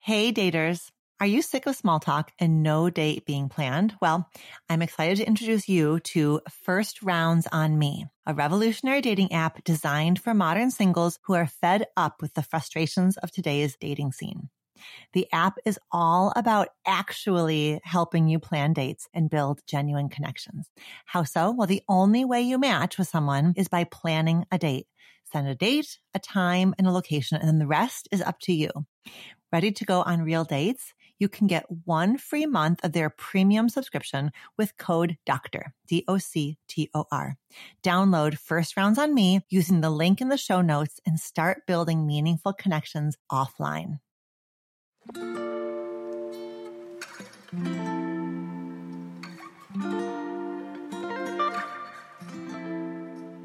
Hey, daters. Are you sick of small talk and no date being planned? Well, I'm excited to introduce you to First Rounds on Me, a revolutionary dating app designed for modern singles who are fed up with the frustrations of today's dating scene. The app is all about actually helping you plan dates and build genuine connections. How so? Well, the only way you match with someone is by planning a date. Send a date, a time, and a location, and then the rest is up to you. Ready to go on real dates? You can get one free month of their premium subscription with code DOCTOR, D-O-C-T-O-R. Download First Rounds on Me using the link in the show notes and start building meaningful connections offline.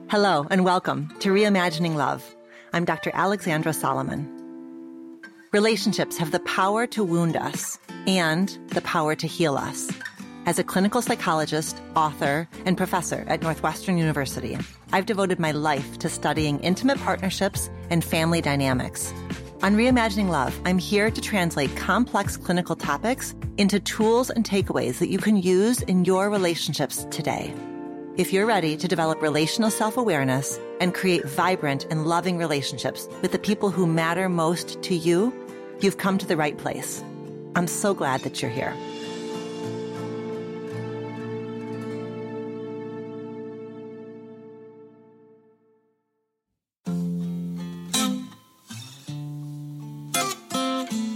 Hello and welcome to Reimagining Love. I'm Dr. Alexandra Solomon. Relationships have the power to wound us and the power to heal us. As a clinical psychologist, author, and professor at Northwestern University, I've devoted my life to studying intimate partnerships and family dynamics. On Reimagining Love, I'm here to translate complex clinical topics into tools and takeaways that you can use in your relationships today. If you're ready to develop relational self awareness and create vibrant and loving relationships with the people who matter most to you, you've come to the right place. I'm so glad that you're here.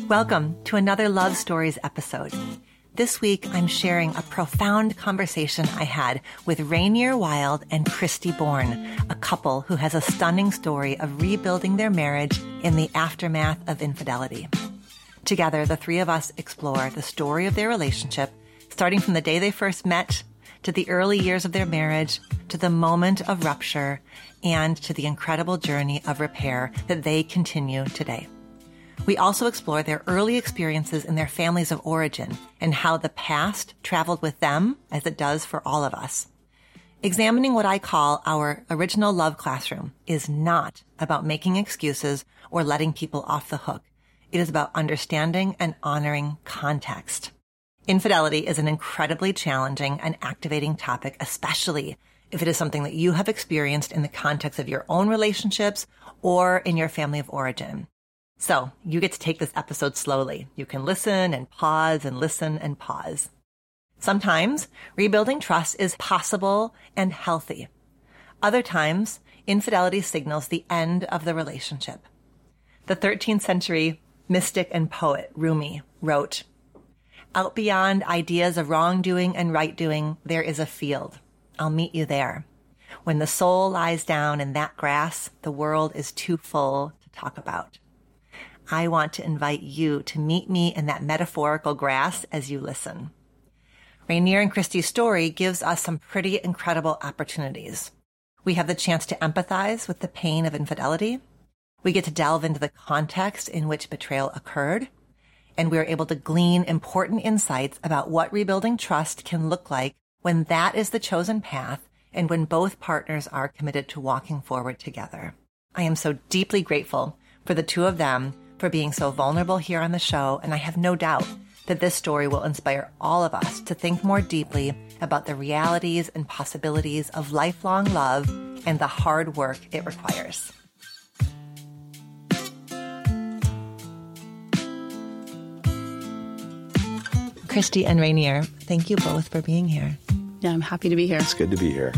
Welcome to another Love Stories episode. This week, I'm sharing a profound conversation I had with Rainier Wylde and Kristi Born, a couple who has a stunning story of rebuilding their marriage in the aftermath of infidelity. Together, the three of us explore the story of their relationship, starting from the day they first met to the early years of their marriage, to the moment of rupture, and to the incredible journey of repair that they continue today. We also explore their early experiences in their families of origin and how the past traveled with them as it does for all of us. Examining what I call our original love classroom is not about making excuses or letting people off the hook. It is about understanding and honoring context. Infidelity is an incredibly challenging and activating topic, especially if it is something that you have experienced in the context of your own relationships or in your family of origin. So you get to take this episode slowly. You can listen and pause and listen and pause. Sometimes rebuilding trust is possible and healthy. Other times, infidelity signals the end of the relationship. The 13th century mystic and poet Rumi wrote, Out beyond ideas of wrongdoing and right doing, there is a field. I'll meet you there. When the soul lies down in that grass, the world is too full to talk about. I want to invite you to meet me in that metaphorical grass as you listen. Rainier and Kristi's story gives us some pretty incredible opportunities. We have the chance to empathize with the pain of infidelity. We get to delve into the context in which betrayal occurred. And we are able to glean important insights about what rebuilding trust can look like when that is the chosen path and when both partners are committed to walking forward together. I am so deeply grateful for the two of them for being so vulnerable here on the show, and I have no doubt that this story will inspire all of us to think more deeply about the realities and possibilities of lifelong love and the hard work it requires. Kristi and Rainier, thank you both for being here. Yeah, I'm happy to be here. It's good to be here.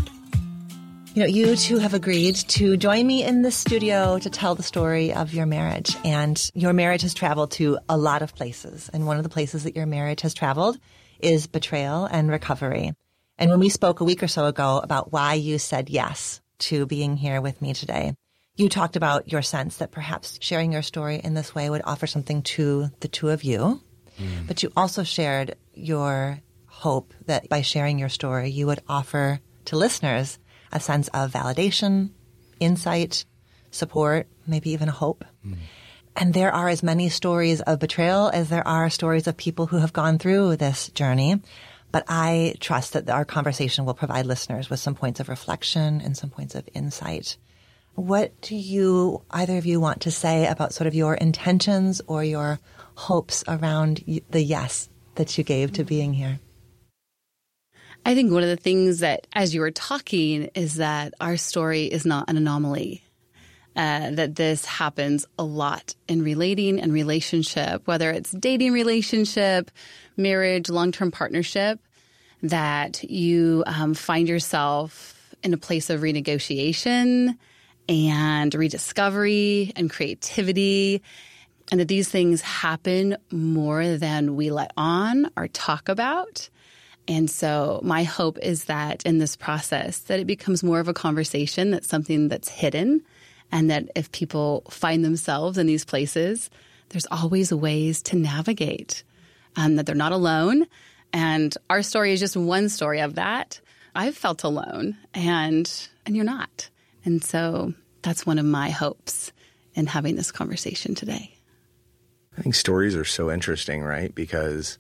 You know, you two have agreed to join me in the studio to tell the story of your marriage. And your marriage has traveled to a lot of places. And one of the places that your marriage has traveled is betrayal and recovery. And when we spoke a week or so ago about why you said yes to being here with me today, you talked about your sense that perhaps sharing your story in this way would offer something to the two of you. Mm. But you also shared your hope that by sharing your story, you would offer to listeners a sense of validation, insight, support, maybe even hope. Mm. And there are as many stories of betrayal as there are stories of people who have gone through this journey. But I trust that our conversation will provide listeners with some points of reflection and some points of insight. What do you, either of you, want to say about sort of your intentions or your hopes around the yes that you gave to being here? I think one of the things that, as you were talking, is that our story is not an anomaly. Uh, that this happens a lot in relating and relationship, whether it's dating relationship, marriage, long term partnership, that you um, find yourself in a place of renegotiation and rediscovery and creativity. And that these things happen more than we let on or talk about. And so my hope is that in this process that it becomes more of a conversation that's something that's hidden and that if people find themselves in these places, there's always ways to navigate, um, that they're not alone. And our story is just one story of that. I've felt alone, and and you're not. And so that's one of my hopes in having this conversation today. I think stories are so interesting, right? Because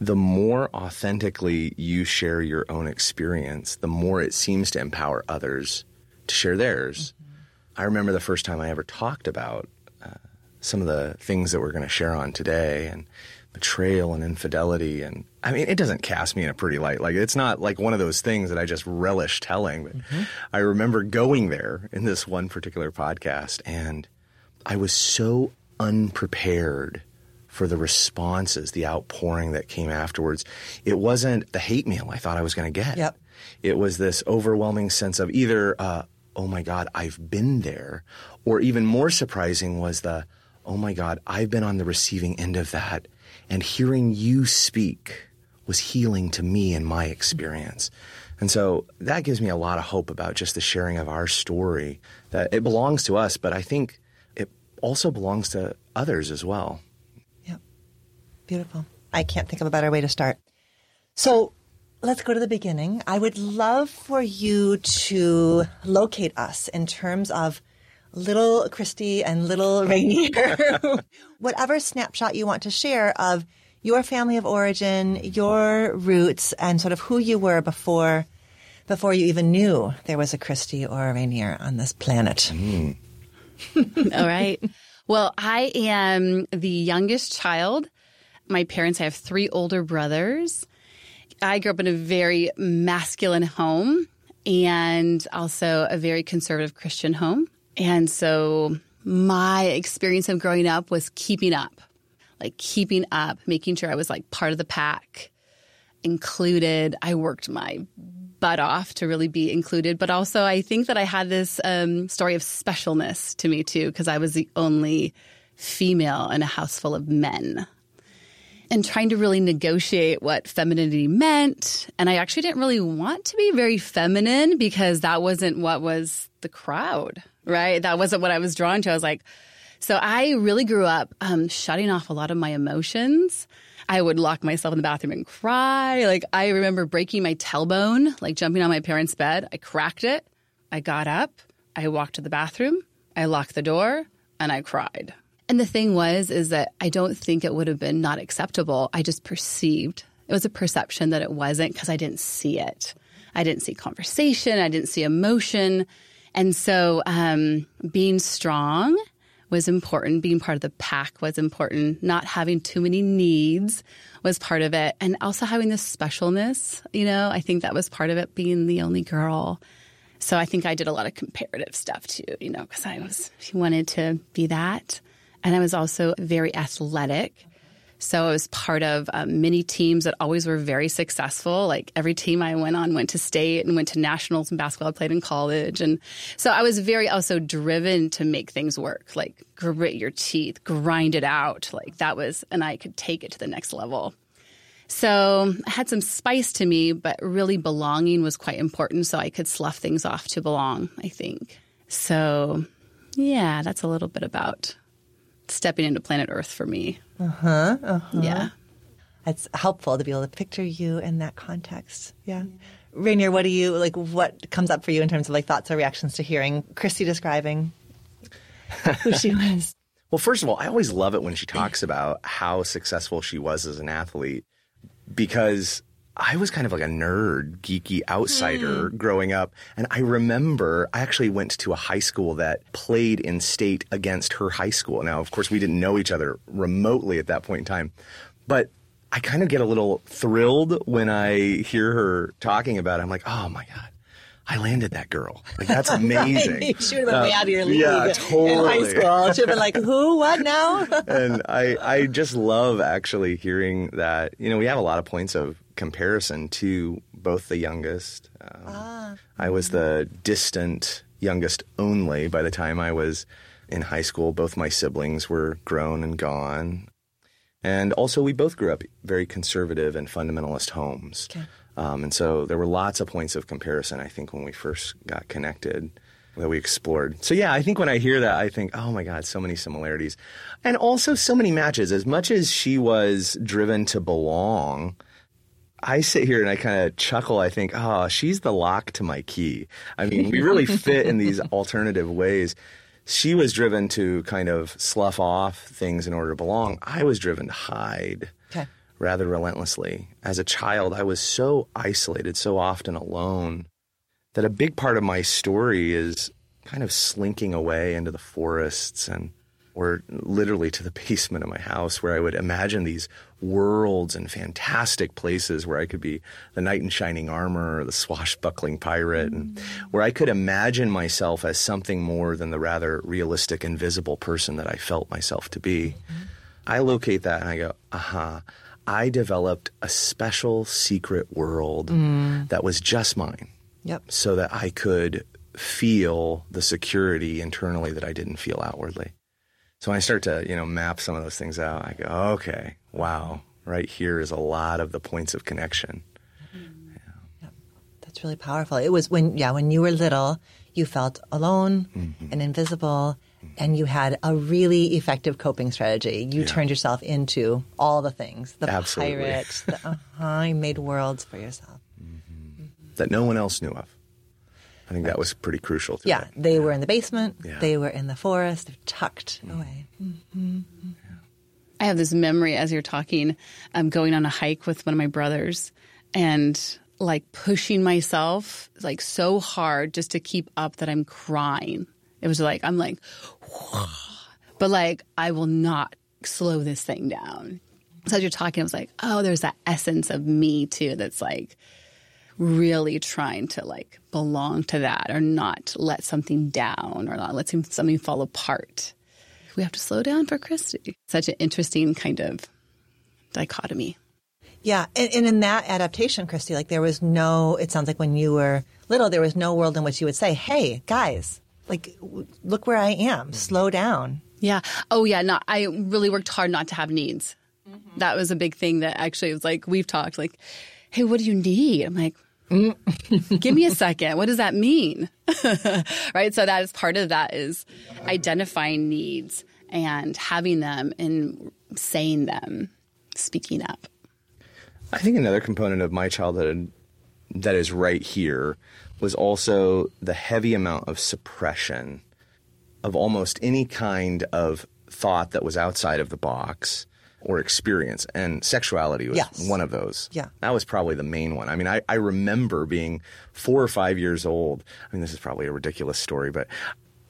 the more authentically you share your own experience, the more it seems to empower others to share theirs. I remember the first time I ever talked about uh, some of the things that we're going to share on today and betrayal and infidelity. And I mean, it doesn't cast me in a pretty light. Like, it's not like one of those things that I just relish telling. But mm-hmm. I remember going there in this one particular podcast, and I was so unprepared for the responses, the outpouring that came afterwards. It wasn't the hate meal I thought I was going to get. Yep. It was this overwhelming sense of either, uh, oh my God, I've been there. Or even more surprising was the, oh my God, I've been on the receiving end of that. And hearing you speak was healing to me in my experience. And so that gives me a lot of hope about just the sharing of our story that it belongs to us, but I think it also belongs to others as well. Yep. Beautiful. I can't think of a better way to start. So let's go to the beginning. I would love for you to locate us in terms of little Kristi and little Rainier, whatever snapshot you want to share of your family of origin, your roots, and sort of who you were before before you even knew there was a Kristi or a Rainier on this planet. Mm. All right. Well, I am the youngest child. My parents I have three older brothers. I grew up in a very masculine home and also a very conservative Christian home. And so my experience of growing up was keeping up, like keeping up, making sure I was like part of the pack, included. I worked my butt off to really be included. But also, I think that I had this um, story of specialness to me too, because I was the only female in a house full of men and trying to really negotiate what femininity meant. And I actually didn't really want to be very feminine because that wasn't what was the crowd, right? That wasn't what I was drawn to. I was like, so I really grew up um, shutting off a lot of my emotions. I would lock myself in the bathroom and cry. Like I remember breaking my tailbone, like jumping on my parents' bed. I cracked it. I got up. I walked to the bathroom. I locked the door and I cried. And the thing was, is that I don't think it would have been not acceptable. I just perceived it was a perception that it wasn't because I didn't see it. I didn't see conversation. I didn't see emotion. And so um, being strong was important. Being part of the pack was important. Not having too many needs was part of it. And also having this specialness, you know, I think that was part of it being the only girl. So I think I did a lot of comparative stuff too, you know, because I was, she wanted to be that. And I was also very athletic. So I was part of um, many teams that always were very successful. Like every team I went on went to state and went to nationals in basketball. I played in college. And so I was very also driven to make things work, like grit your teeth, grind it out. Like that was, and I could take it to the next level. So I had some spice to me, but really belonging was quite important. So I could slough things off to belong, I think. So yeah, that's a little bit about stepping into planet Earth for me. Uh huh. Uh-huh. Yeah. It's helpful to be able to picture you in that context. Yeah. Rainier, what do you like? What comes up for you in terms of like thoughts or reactions to hearing Kristi describing who she was? well, first of all, I always love it when she talks about how successful she was as an athlete because I was kind of like a nerd, geeky outsider hmm. growing up. And I remember I actually went to a high school that played in state against her high school. Now, of course, we didn't know each other remotely at that point in time, but I kind of get a little thrilled when I hear her talking about it. I'm like, oh my God. I landed that girl. Like that's amazing. Right. She would have been way out of your uh, league yeah, in totally. high school. She'd have been like, who? What now? and I, I just love actually hearing that. You know, we have a lot of points of comparison to both the youngest. Um, Ah. I was the distant youngest only by the time I was in high school. Both my siblings were grown and gone. And also, we both grew up very conservative and fundamentalist homes. Okay. Um, and so there were lots of points of comparison, I think, when we first got connected that we explored. So, yeah, I think when I hear that, I think, oh my God, so many similarities. And also so many matches. As much as she was driven to belong, I sit here and I kind of chuckle. I think, oh, she's the lock to my key. I mean, we really fit in these alternative ways. She was driven to kind of slough off things in order to belong. I was driven to hide Okay. rather relentlessly. As a child, I was so isolated, so often alone, that a big part of my story is kind of slinking away into the forests and or literally to the basement of my house where I would imagine these worlds and fantastic places where I could be the knight in shining armor or the swashbuckling pirate and where I could imagine myself as something more than the rather realistic invisible person that I felt myself to be. I locate that and I go, aha, I developed a special secret world mm. that was just mine Yep. so that I could feel the security internally that I didn't feel outwardly. So when I start to, you know, map some of those things out, I go, okay, wow, right here is a lot of the points of connection. Mm-hmm. That's really powerful. It was when, yeah, when you were little, you felt alone Mm-hmm. and invisible, and you had a really effective coping strategy. You turned yourself into all the things the Absolutely. pirate, the, uh-huh, you made worlds for yourself. Mm-hmm. Mm-hmm. That no one else knew of. I think that was pretty crucial to Yeah, it. they were in the basement, Yeah. they were in the forest, tucked away. I have this memory as you're talking, I'm um, going on a hike with one of my brothers and like pushing myself like so hard just to keep up that I'm crying. It was like, I'm like, but like, I will not slow this thing down. So as you're talking, I was like, oh, there's that essence of me too that's like really trying to like belong to that or not let something down or not let something fall apart. We have to slow down for Kristi. Such an interesting kind of dichotomy. Yeah, and, and in that adaptation, Kristi, like there was no. It sounds like when you were little, there was no world in which you would say, "Hey, guys, like, w- look where I am. Slow down." Yeah. Oh, yeah. No, I really worked hard not to have needs. That was a big thing that actually was like we've talked. Like, hey, what do you need? I'm like, "Mm, Mm. give me a second. What does that mean? right. So that is part of that is identifying needs and having them and saying them, speaking up. I think another component of my childhood that is right here was also the heavy amount of suppression of almost any kind of thought that was outside of the box or experience. And sexuality was Yes. one of those. Yeah. That was probably the main one. I mean, I, I remember being four or five years old. I mean, this is probably a ridiculous story, but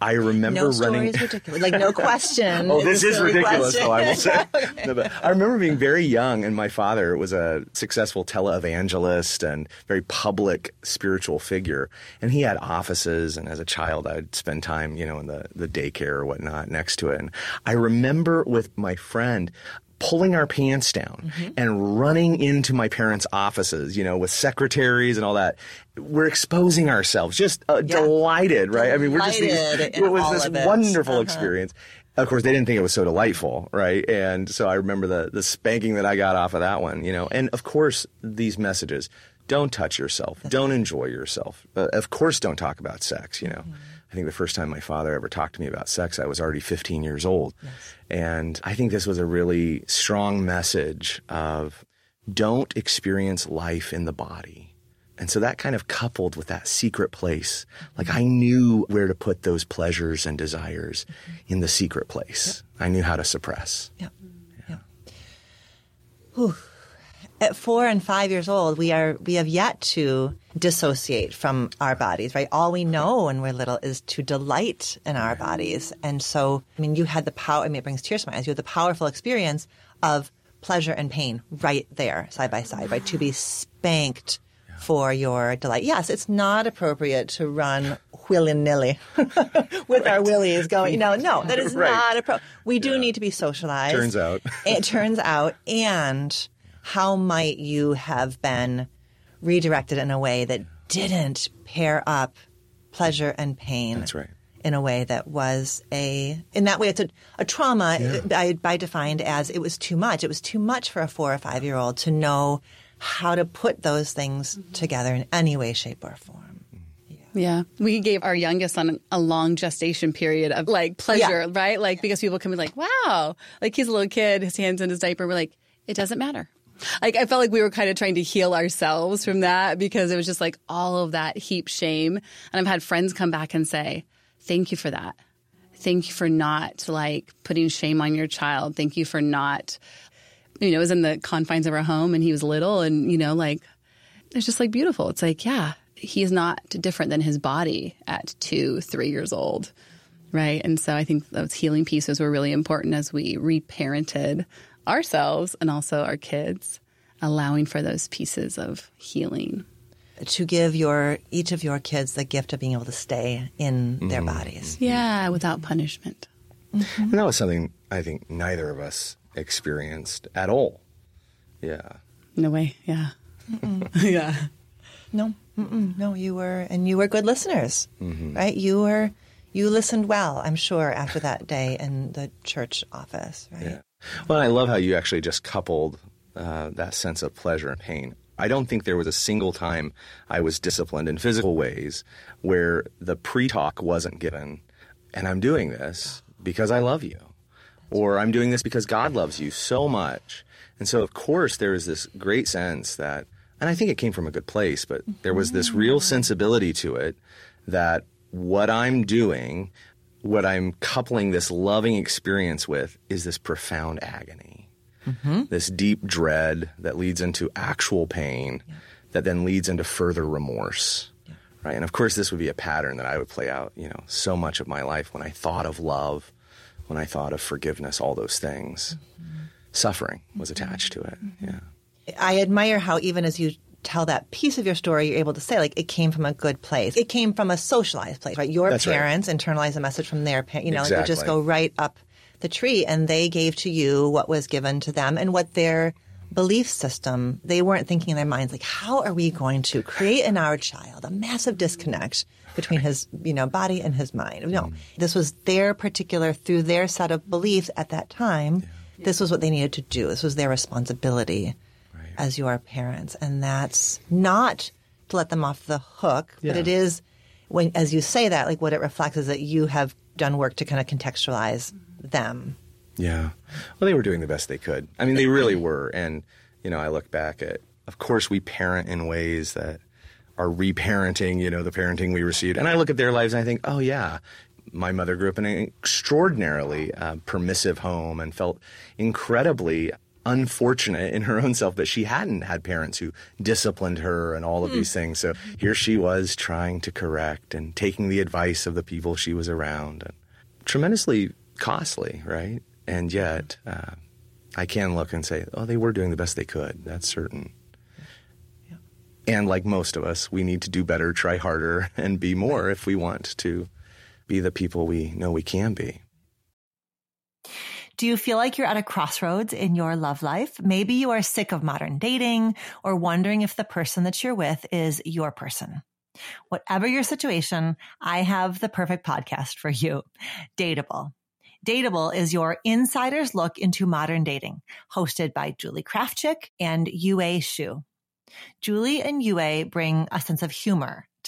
I remember No story running. is ridiculous. Like no question. Oh, this is ridiculous, question. though, I will say. No, but I remember being very young, and my father was a successful televangelist and very public spiritual figure. And he had offices, and as a child, I'd spend time, you know, in the, the daycare or whatnot next to it. And I remember with my friend, pulling our pants down Mm-hmm. and running into my parents' offices, you know, with secretaries and all that. We're exposing ourselves, just uh, delighted, right? I mean, we're just these, it was this wonderful Uh-huh. experience. Of course, they didn't think it was so delightful, right? And so I remember the the spanking that I got off of that one, you know. And of course, these messages: don't touch yourself, don't enjoy yourself. Uh, of course, don't talk about sex. You know, I think the first time my father ever talked to me about sex, I was already 15 years old, and I think this was a really strong message of don't experience life in the body. And so that kind of coupled with that secret place, like mm-hmm. I knew where to put those pleasures and desires mm-hmm. in the secret place. I knew how to suppress. Yeah. Yeah. At four and five years old, we are we have yet to dissociate from our bodies, right? All we know when we're little is to delight in our bodies. And so, I mean, you had the power, I mean, it brings tears to my eyes. You had the powerful experience of pleasure and pain right there, side by side, right? To be spanked for your delight. Yes, it's not appropriate to run willy nilly with our willies going. No, no, that is Right. not appropriate. We do need to be socialized. Turns out. it turns out. And how might you have been redirected in a way that didn't pair up pleasure and pain? That's right. In a way that was a, in that way, it's a, a trauma. I, I uh, defined as it was too much. It was too much for a four or five year old to know how to put those things mm-hmm. together in any way, shape, or form. Yeah. We gave our youngest son a long gestation period of like pleasure, Yeah. right? Like because people can be like, wow, like he's a little kid, his hands in his diaper. We're like, it doesn't matter. Like I felt like we were kind of trying to heal ourselves from that because it was just like all of that heap shame. And I've had friends come back and say, thank you for that. Thank you for not like putting shame on your child. Thank you for not, you know, it was in the confines of our home and he was little and, you know, like it's just like beautiful. It's like, yeah, he's not different than his body at two, three years old. Right. And so I think those healing pieces were really important as we reparented ourselves and also our kids, allowing for those pieces of healing. To give your each of your kids the gift of being able to stay in their mm-hmm. bodies. Mm-hmm. Yeah, without punishment. And that was something I think neither of us experienced at all. Yeah. No way. Yeah. yeah. No, mm-mm, no, you were, and you were good listeners, mm-hmm. right? You were, you listened well, I'm sure, after that day in the church office, right? Yeah. Well, I love how you actually just coupled uh, that sense of pleasure and pain. I don't think there was a single time I was disciplined in physical ways where the pre talk wasn't given, and I'm doing this because I love you, or I'm doing this because God loves you so much. And so, of course, there is this great sense that, and I think it came from a good place, but there was this real sensibility to it that what I'm doing, what I'm coupling this loving experience with, is this profound agony, mm-hmm. this deep dread that leads into actual pain, that then leads into further remorse. Right. And of course, this would be a pattern that I would play out, you know, so much of my life when I thought of love, when I thought of forgiveness, all those things. Mm-hmm. Suffering was mm-hmm. attached to it. Yeah. I admire how even as you tell that piece of your story, you're able to say like it came from a good place. It came from a socialized place, right? Your That's right. parents internalized a message from their parents. You know, like you just go right up the tree, and they gave to you what was given to them and what their belief system. They weren't thinking in their minds like, how are we going to create in our child a massive disconnect between his, you know, body and his mind? Mm. No, this was their particular through their set of beliefs at that time. This was what they needed to do. This was their responsibility as your parents. And that's not to let them off the hook, but it is when, as you say that, like what it reflects is that you have done work to kind of contextualize them. Yeah. Well, they were doing the best they could. I mean, they really were. And, you know, I look back at, of course, we parent in ways that are reparenting, you know, the parenting we received. And I look at their lives and I think, oh, yeah, my mother grew up in an extraordinarily uh, permissive home and felt incredibly unfortunate in her own self that she hadn't had parents who disciplined her and all of these things. So here she was trying to correct and taking the advice of the people she was around. And tremendously costly, right? And yet, uh, I can look and say, oh, they were doing the best they could. That's certain. And like most of us, we need to do better, try harder, and be more if we want to be the people we know we can be. Do you feel like you're at a crossroads in your love life? Maybe you are sick of modern dating or wondering if the person that you're with is your person. Whatever your situation, I have the perfect podcast for you. Dateable. Dateable is your insider's look into modern dating, hosted by Julie Krafchick and Yue Xu. Julie and Yue bring a sense of humor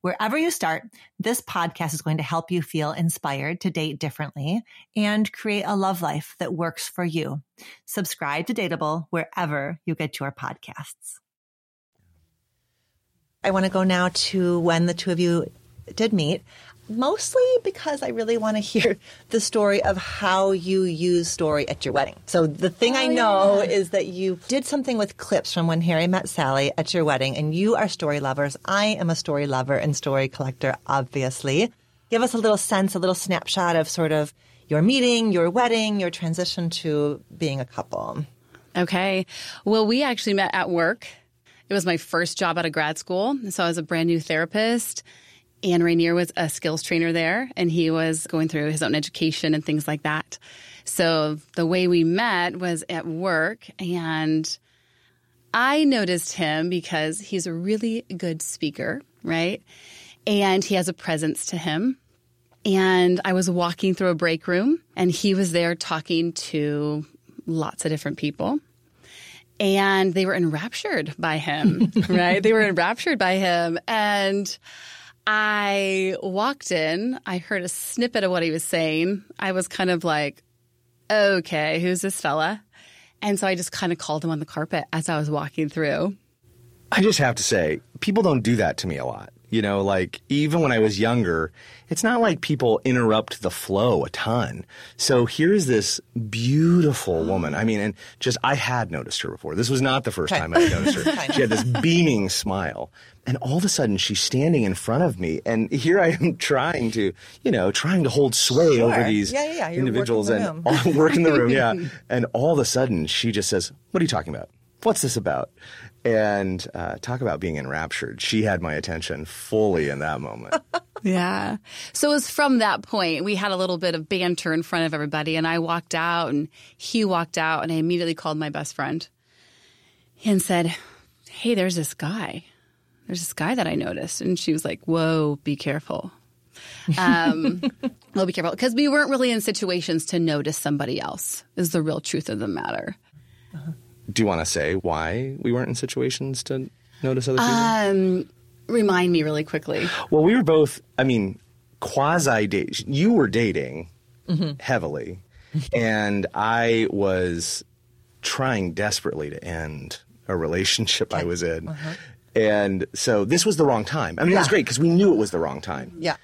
Wherever you start, this podcast is going to help you feel inspired to date differently and create a love life that works for you. Subscribe to Dateable wherever you get your podcasts. I want to go now to when the two of you did meet mostly because I really want to hear the story of how you use story at your wedding. So the thing oh, I know yeah. is that you did something with clips from when Harry met Sally at your wedding, and you are story lovers. I am a story lover and story collector, obviously. Give us a little sense, a little snapshot of sort of your meeting, your wedding, your transition to being a couple. Okay. Well, we actually met at work. It was my first job out of grad school. So I was a brand new therapist Anne Rainier was a skills trainer there, and he was going through his own education and things like that. So the way we met was at work, and I noticed him because he's a really good speaker, right? And he has a presence to him. And I was walking through a break room, and he was there talking to lots of different people and they were enraptured by him, right? They were enraptured by him. And I walked in, I heard a snippet of what he was saying. I was kind of like, okay, who's this fella? And so I just kind of called him on the carpet as I was walking through. I just have to say, people don't do that to me a lot. You know, like even when I was younger, it's not like people interrupt the flow a ton. So here's this beautiful woman. I mean, and just I had noticed her before. This was not the first time I noticed her. she had this beaming smile. And all of a sudden she's standing in front of me and here I am trying to, you know, trying to hold sway sure. over these yeah, yeah, individuals and all, work in the room. Yeah. and all of a sudden she just says, what are you talking about? What's this about? And uh, talk about being enraptured. She had my attention fully in that moment. yeah. So it was from that point, we had a little bit of banter in front of everybody, and I walked out, and he walked out, and I immediately called my best friend and said, Hey, there's this guy. There's this guy that I noticed. And she was like, Whoa, be careful. Um, well, be careful. Because we weren't really in situations to notice somebody else, is the real truth of the matter. Uh-huh do you want to say why we weren't in situations to notice other people? Um, remind me really quickly. Well, we were both, I mean, quasi date. You were dating mm-hmm. heavily, and I was trying desperately to end a relationship okay. I was in. Uh-huh. And so this was the wrong time. I mean, yeah. it was great because we knew it was the wrong time. Yeah.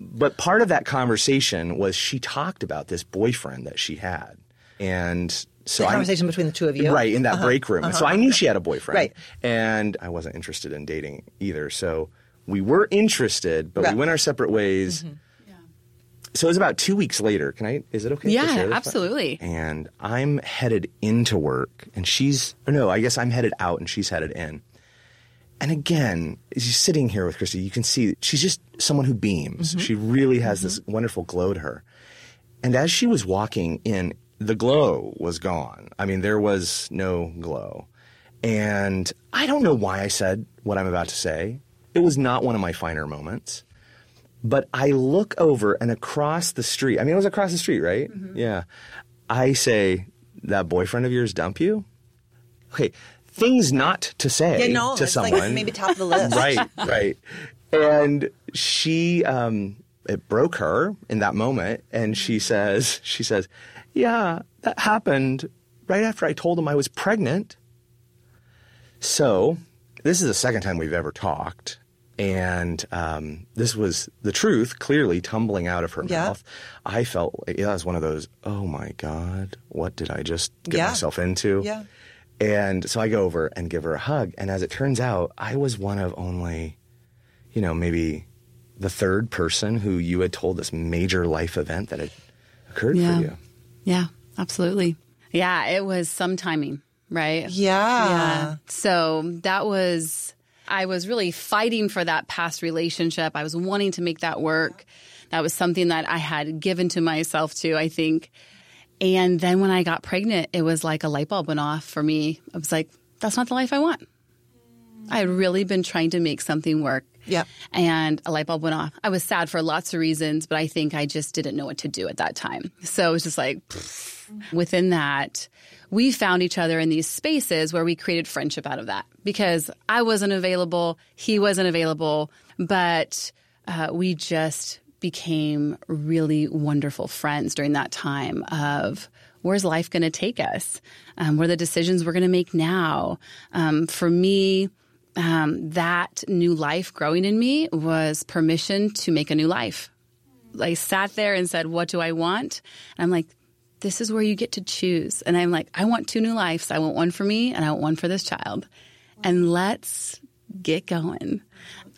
But part of that conversation was she talked about this boyfriend that she had. And so the conversation I, between the two of you, right in that uh-huh. break room. Uh-huh. So I knew she had a boyfriend, right? And I wasn't interested in dating either. So we were interested, but right. we went our separate ways. Mm-hmm. Yeah. So it was about two weeks later. Can I? Is it okay? Yeah, absolutely. And I'm headed into work, and she's or no, I guess I'm headed out, and she's headed in. And again, as you're sitting here with Kristi, you can see she's just someone who beams. Mm-hmm. She really has mm-hmm. this wonderful glow to her. And as she was walking in the glow was gone. I mean, there was no glow. And I don't know why I said what I'm about to say. It was not one of my finer moments. But I look over and across the street, I mean, it was across the street, right? Mm-hmm. Yeah. I say, that boyfriend of yours dump you? Okay, things not to say yeah, no, to someone. Like maybe top of the list. right, right. And she, um, it broke her in that moment. And she says, she says, yeah, that happened right after I told him I was pregnant. So, this is the second time we've ever talked. And um, this was the truth clearly tumbling out of her yeah. mouth. I felt it was one of those, oh my God, what did I just get yeah. myself into? Yeah. And so I go over and give her a hug. And as it turns out, I was one of only, you know, maybe the third person who you had told this major life event that had occurred yeah. for you. Yeah, absolutely. Yeah, it was some timing, right? Yeah. Yeah. So that was, I was really fighting for that past relationship. I was wanting to make that work. That was something that I had given to myself too, I think. And then when I got pregnant, it was like a light bulb went off for me. I was like, that's not the life I want. I had really been trying to make something work. Yeah. And a light bulb went off. I was sad for lots of reasons, but I think I just didn't know what to do at that time. So it was just like, pfft. within that, we found each other in these spaces where we created friendship out of that because I wasn't available, he wasn't available, but uh, we just became really wonderful friends during that time of where's life going to take us? Um, what are the decisions we're going to make now? Um, for me, um, that new life growing in me was permission to make a new life. I sat there and said, What do I want? And I'm like, This is where you get to choose. And I'm like, I want two new lives. I want one for me and I want one for this child. And let's get going.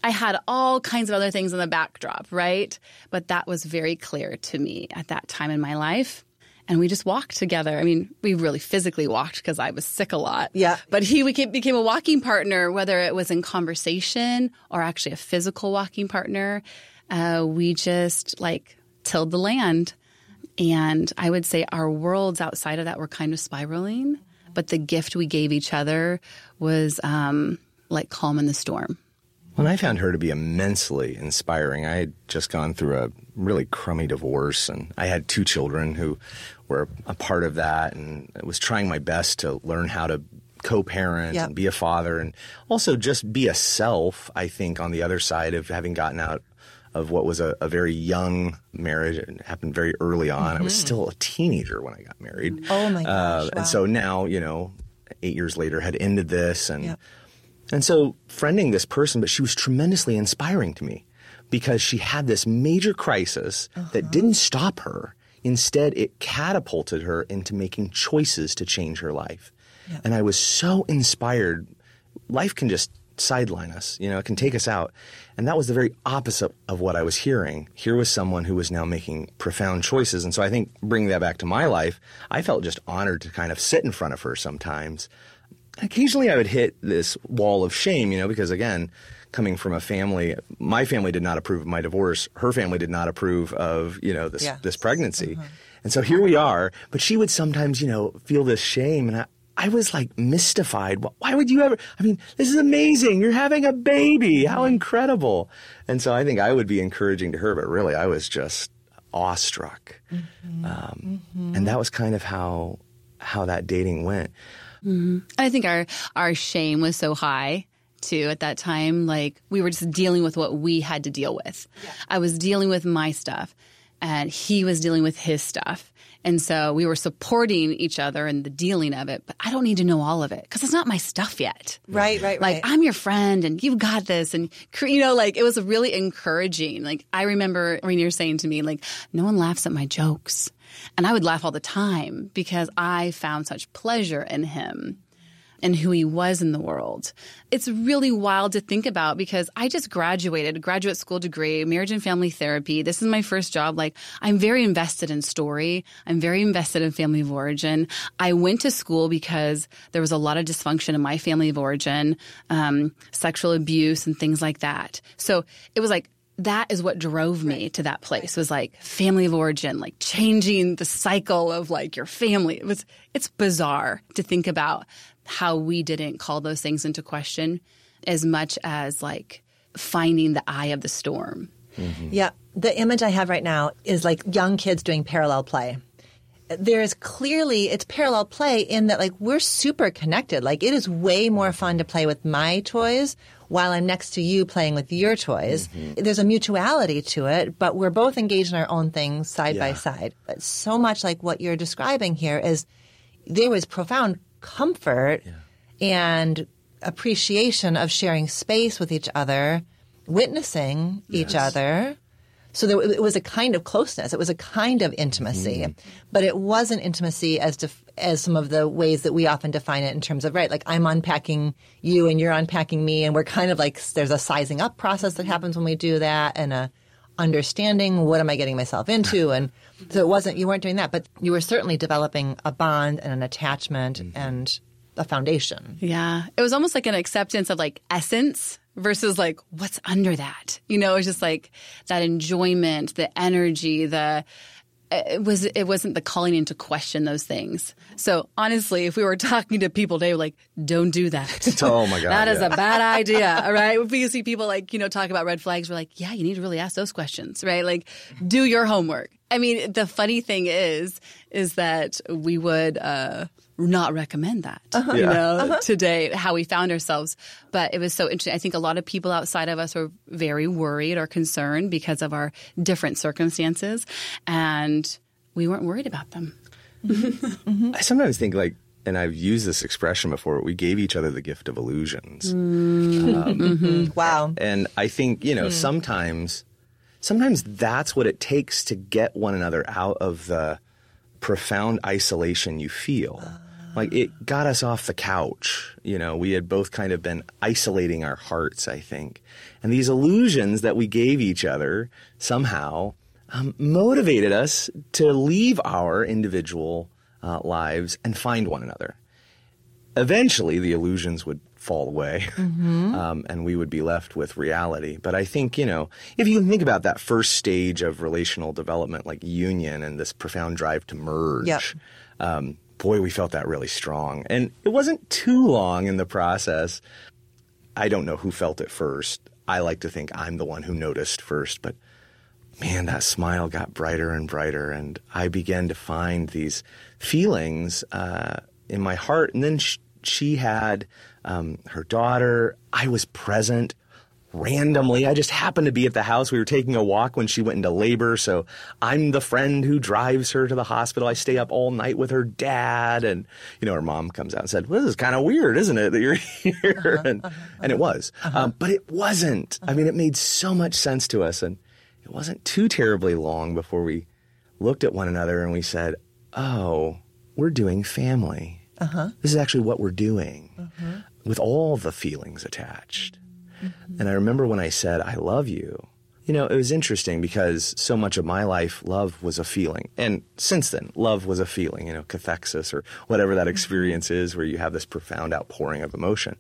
I had all kinds of other things in the backdrop, right? But that was very clear to me at that time in my life. And we just walked together. I mean, we really physically walked because I was sick a lot. Yeah. But he became, became a walking partner, whether it was in conversation or actually a physical walking partner. Uh, we just like tilled the land. And I would say our worlds outside of that were kind of spiraling. But the gift we gave each other was um, like calm in the storm. Well, I found her to be immensely inspiring. I had just gone through a really crummy divorce, and I had two children who were a part of that, and I was trying my best to learn how to co-parent Yep. and be a father, and also just be a self. I think on the other side of having gotten out of what was a, a very young marriage, it happened very early on. I was still a teenager when I got married. Oh my gosh, Uh, wow. And so now, you know, eight years later, had ended this, and Yep. And so friending this person, but she was tremendously inspiring to me because she had this major crisis that uh-huh. didn't stop her. Instead, it catapulted her into making choices to change her life. And I was so inspired. Life can just sideline us, you know, it can take us out. And that was the very opposite of what I was hearing. Here was someone who was now making profound choices. And so I think bringing that back to my life, I felt just honored to kind of sit in front of her sometimes occasionally I would hit this wall of shame, you know, because again, coming from a family, my family did not approve of my divorce. Her family did not approve of, you know, this, Yeah. this pregnancy. Mm-hmm. And so here we are, but she would sometimes, you know, feel this shame. And I, I was like mystified. Why would you ever? I mean, this is amazing. You're having a baby. How mm-hmm. incredible. And so I think I would be encouraging to her, but really I was just awestruck. Mm-hmm. Um, And that was kind of how, how that dating went. Mm-hmm. I think our our shame was so high too at that time. Like we were just dealing with what we had to deal with. I was dealing with my stuff, and he was dealing with his stuff. And so we were supporting each other in the dealing of it. But I don't need to know all of it because it's not my stuff yet. Right, right, Like right. I'm your friend and you've got this, and you know, like it was really encouraging. Like I remember when you're saying to me, like, "No one laughs at my jokes," and I would laugh all the time because I found such pleasure in him and who he was in the world. It's really wild to think about because I just graduated, graduate school degree, marriage and family therapy. This is my first job. Like, I'm very invested in story. I'm very invested in family of origin. I went to school because there was a lot of dysfunction in my family of origin, um, sexual abuse and things like that. So it was like, that is what drove me to that place was like family of origin like changing the cycle of like your family it was it's bizarre to think about how we didn't call those things into question as much as like finding the eye of the storm mm-hmm. Yeah. The image I have right now is like young kids doing parallel play. There's clearly, it's parallel play in that like we're super connected. Like it is way more fun to play with my toys while I'm next to you playing with your toys. Mm-hmm. There's a mutuality to it, but we're both engaged in our own things side by side. But so much like what you're describing here is there was profound comfort and appreciation of sharing space with each other, witnessing each other. So there, it was a kind of closeness. It was a kind of intimacy, mm-hmm. but it wasn't intimacy as def, as some of the ways that we often define it in terms of right. Like I'm unpacking you and you're unpacking me, and we're kind of like there's a sizing up process that happens when we do that, and a understanding what am I getting myself into, and so it wasn't you weren't doing that, but you were certainly developing a bond and an attachment mm-hmm. and a foundation. yeah it was almost like an acceptance of like essence versus like what's under that you know it's just like that enjoyment the energy the it was it wasn't the calling into question those things. So honestly, if we were talking to people today, like don't do that. Oh my God, that is yeah. a bad idea. All right, if we see people like you know talk about red flags, we're like, yeah, you need to really ask those questions, right? Like, do your homework. I mean, the funny thing is, is that we would uh, not recommend that, uh-huh. you Yeah. know, Uh-huh. today, how we found ourselves. But it was so interesting. I think a lot of people outside of us were very worried or concerned because of our different circumstances. And we weren't worried about them. Mm-hmm. I sometimes think like, and I've used this expression before. We gave each other the gift of illusions, mm. um, mm-hmm. Wow. and I think you know hmm. sometimes, sometimes that's what it takes to get one another out of the profound isolation you feel. Uh-huh. Like it got us off the couch. You know, we had both kind of been isolating our hearts, I think. And these illusions that we gave each other somehow um, motivated us to leave our individual uh, lives and find one another. Eventually, the illusions would fall away um, and we would be left with reality. But I think, you know, if you think about that first stage of relational development, like union and this profound drive to merge, Yep. um, boy, we felt that really strong. And it wasn't too long in the process. I don't know who felt it first. I like to think I'm the one who noticed first, but man, that smile got brighter and brighter, and I began to find these feelings uh, in my heart. And then sh- she had um, her daughter. I was present randomly. I just happened to be at the house. We were taking a walk when she went into labor, so I'm the friend who drives her to the hospital. I stay up all night with her dad, and you know, her mom comes out and said, "Well, this is kind of weird, isn't it, that you're here?" Uh-huh, and uh-huh, and it uh-huh. was, um, but it wasn't. I mean, it made so much sense to us, and it wasn't too terribly long before we looked at one another and we said, "Oh, we're doing family. This is actually what we're doing, with all the feelings attached." And I remember when I said, I love you, you know, it was interesting because so much of my life, love was a feeling. And since then, love was a feeling, you know, cathexis or whatever that experience is where you have this profound outpouring of emotion.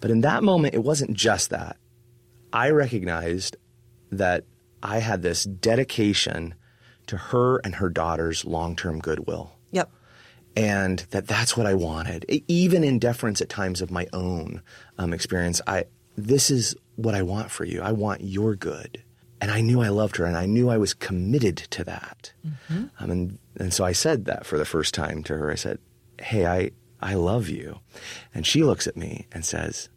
But in that moment, it wasn't just that. I recognized that I had this dedication to her and her daughter's long term goodwill Yep. and that that's what I wanted, even in deference at times of my own um, experience. I this is what I want for you. I want your good, and I knew I loved her, and I knew I was committed to that. Um, and and so I said that for the first time to her. I said, "Hey, I I love you," and she looks at me and says,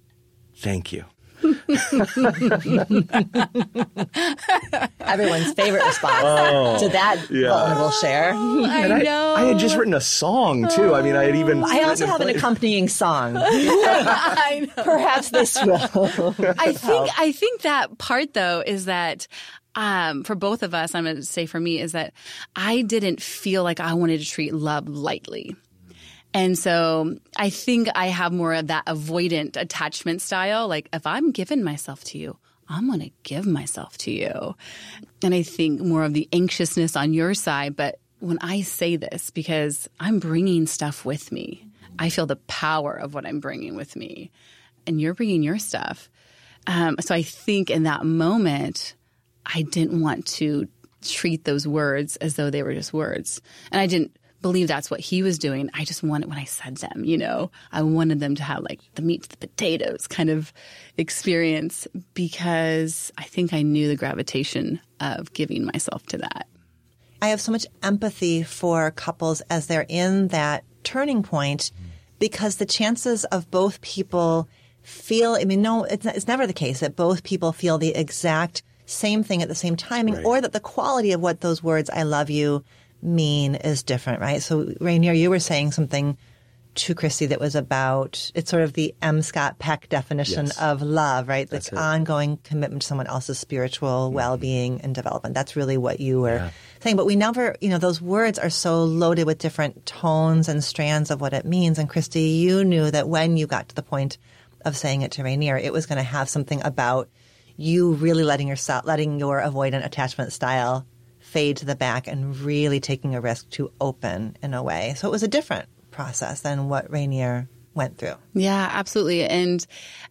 "Thank you." Everyone's favorite response to that vulnerable share. I And I, know. I had just written a song too. I mean, I had even I also have an accompanying song. I know. Perhaps this will. I think I think that part though is that um, for both of us, I'm going to say for me is that I didn't feel like I wanted to treat love lightly. And so I think I have more of that avoidant attachment style. Like if I'm giving myself to you, I'm going to give myself to you. And I think more of the anxiousness on your side. But when I say this, because I'm bringing stuff with me, I feel the power of what I'm bringing with me. And you're bringing your stuff. Um, so I think in that moment, I didn't want to treat those words as though they were just words. And I didn't believe that's what he was doing. I just wanted when I said them, you know, I wanted them to have like the meat to the potatoes kind of experience because I think I knew the gravitation of giving myself to that. I have so much empathy for couples as they're in that turning point because the chances of both people feel, I mean, no, it's, it's never the case that both people feel the exact same thing at the same timing Right. or that the quality of what those words, I love you, mean is different, right? So, Rainier, you were saying something to Kristi that was about, it's sort of the M. Scott Peck definition Yes. of love, right? The That's it. ongoing commitment to someone else's spiritual mm-hmm. well-being and development. That's really what you were saying. But we never, you know, those words are so loaded with different tones and strands of what it means. And Kristi, you knew that when you got to the point of saying it to Rainier, it was going to have something about you really letting yourself, letting your avoidant attachment style fade to the back and really taking a risk to open in a way. So it was a different process than what Rainier went through. Yeah, absolutely. And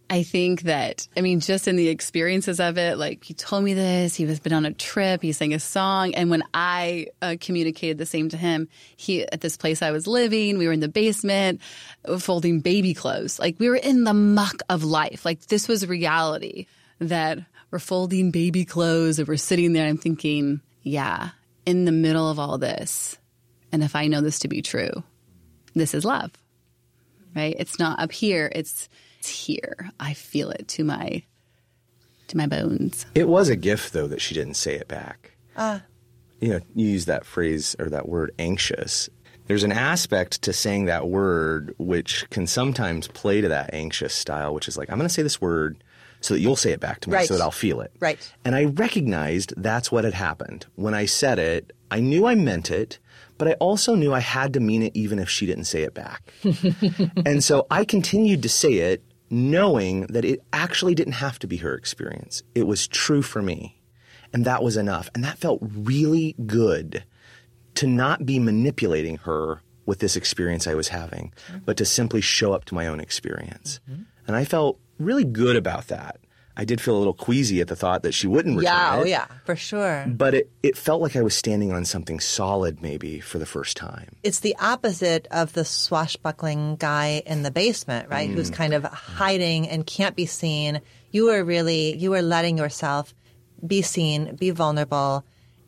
I think that, I mean, just in the experiences of it, like he told me this, he was been on a trip, he sang a song. And when I uh, communicated the same to him, he, at this place I was living, we were in the basement folding baby clothes. Like we were in the muck of life. Like this was reality that we're folding baby clothes and we're sitting there. And I'm thinking, yeah, in the middle of all this. And if I know this to be true, this is love. right? It's not up here, it's, it's here. I feel it to my to my bones. It was a gift though that she didn't say it back. Uh, You know, you use that phrase or that word anxious. There's an aspect to saying that word which can sometimes play to that anxious style, which is like, I'm going to say this word so that you'll say it back to me Right. so that I'll feel it. Right. And I recognized that's what had happened. When I said it, I knew I meant it, but I also knew I had to mean it even if she didn't say it back. and so I continued to say it knowing that it actually didn't have to be her experience. It was true for me. And that was enough. And that felt really good to not be manipulating her with this experience I was having, mm-hmm. but to simply show up to my own experience. Mm-hmm. And I felt really good about that. I did feel a little queasy at the thought that she wouldn't return yeah, oh yeah, for sure. but it, it felt like I was standing on something solid maybe for the first time. It's the opposite of the swashbuckling guy in the basement, right? Who's mm. kind of hiding and can't be seen. You are really, you are letting yourself be seen, be vulnerable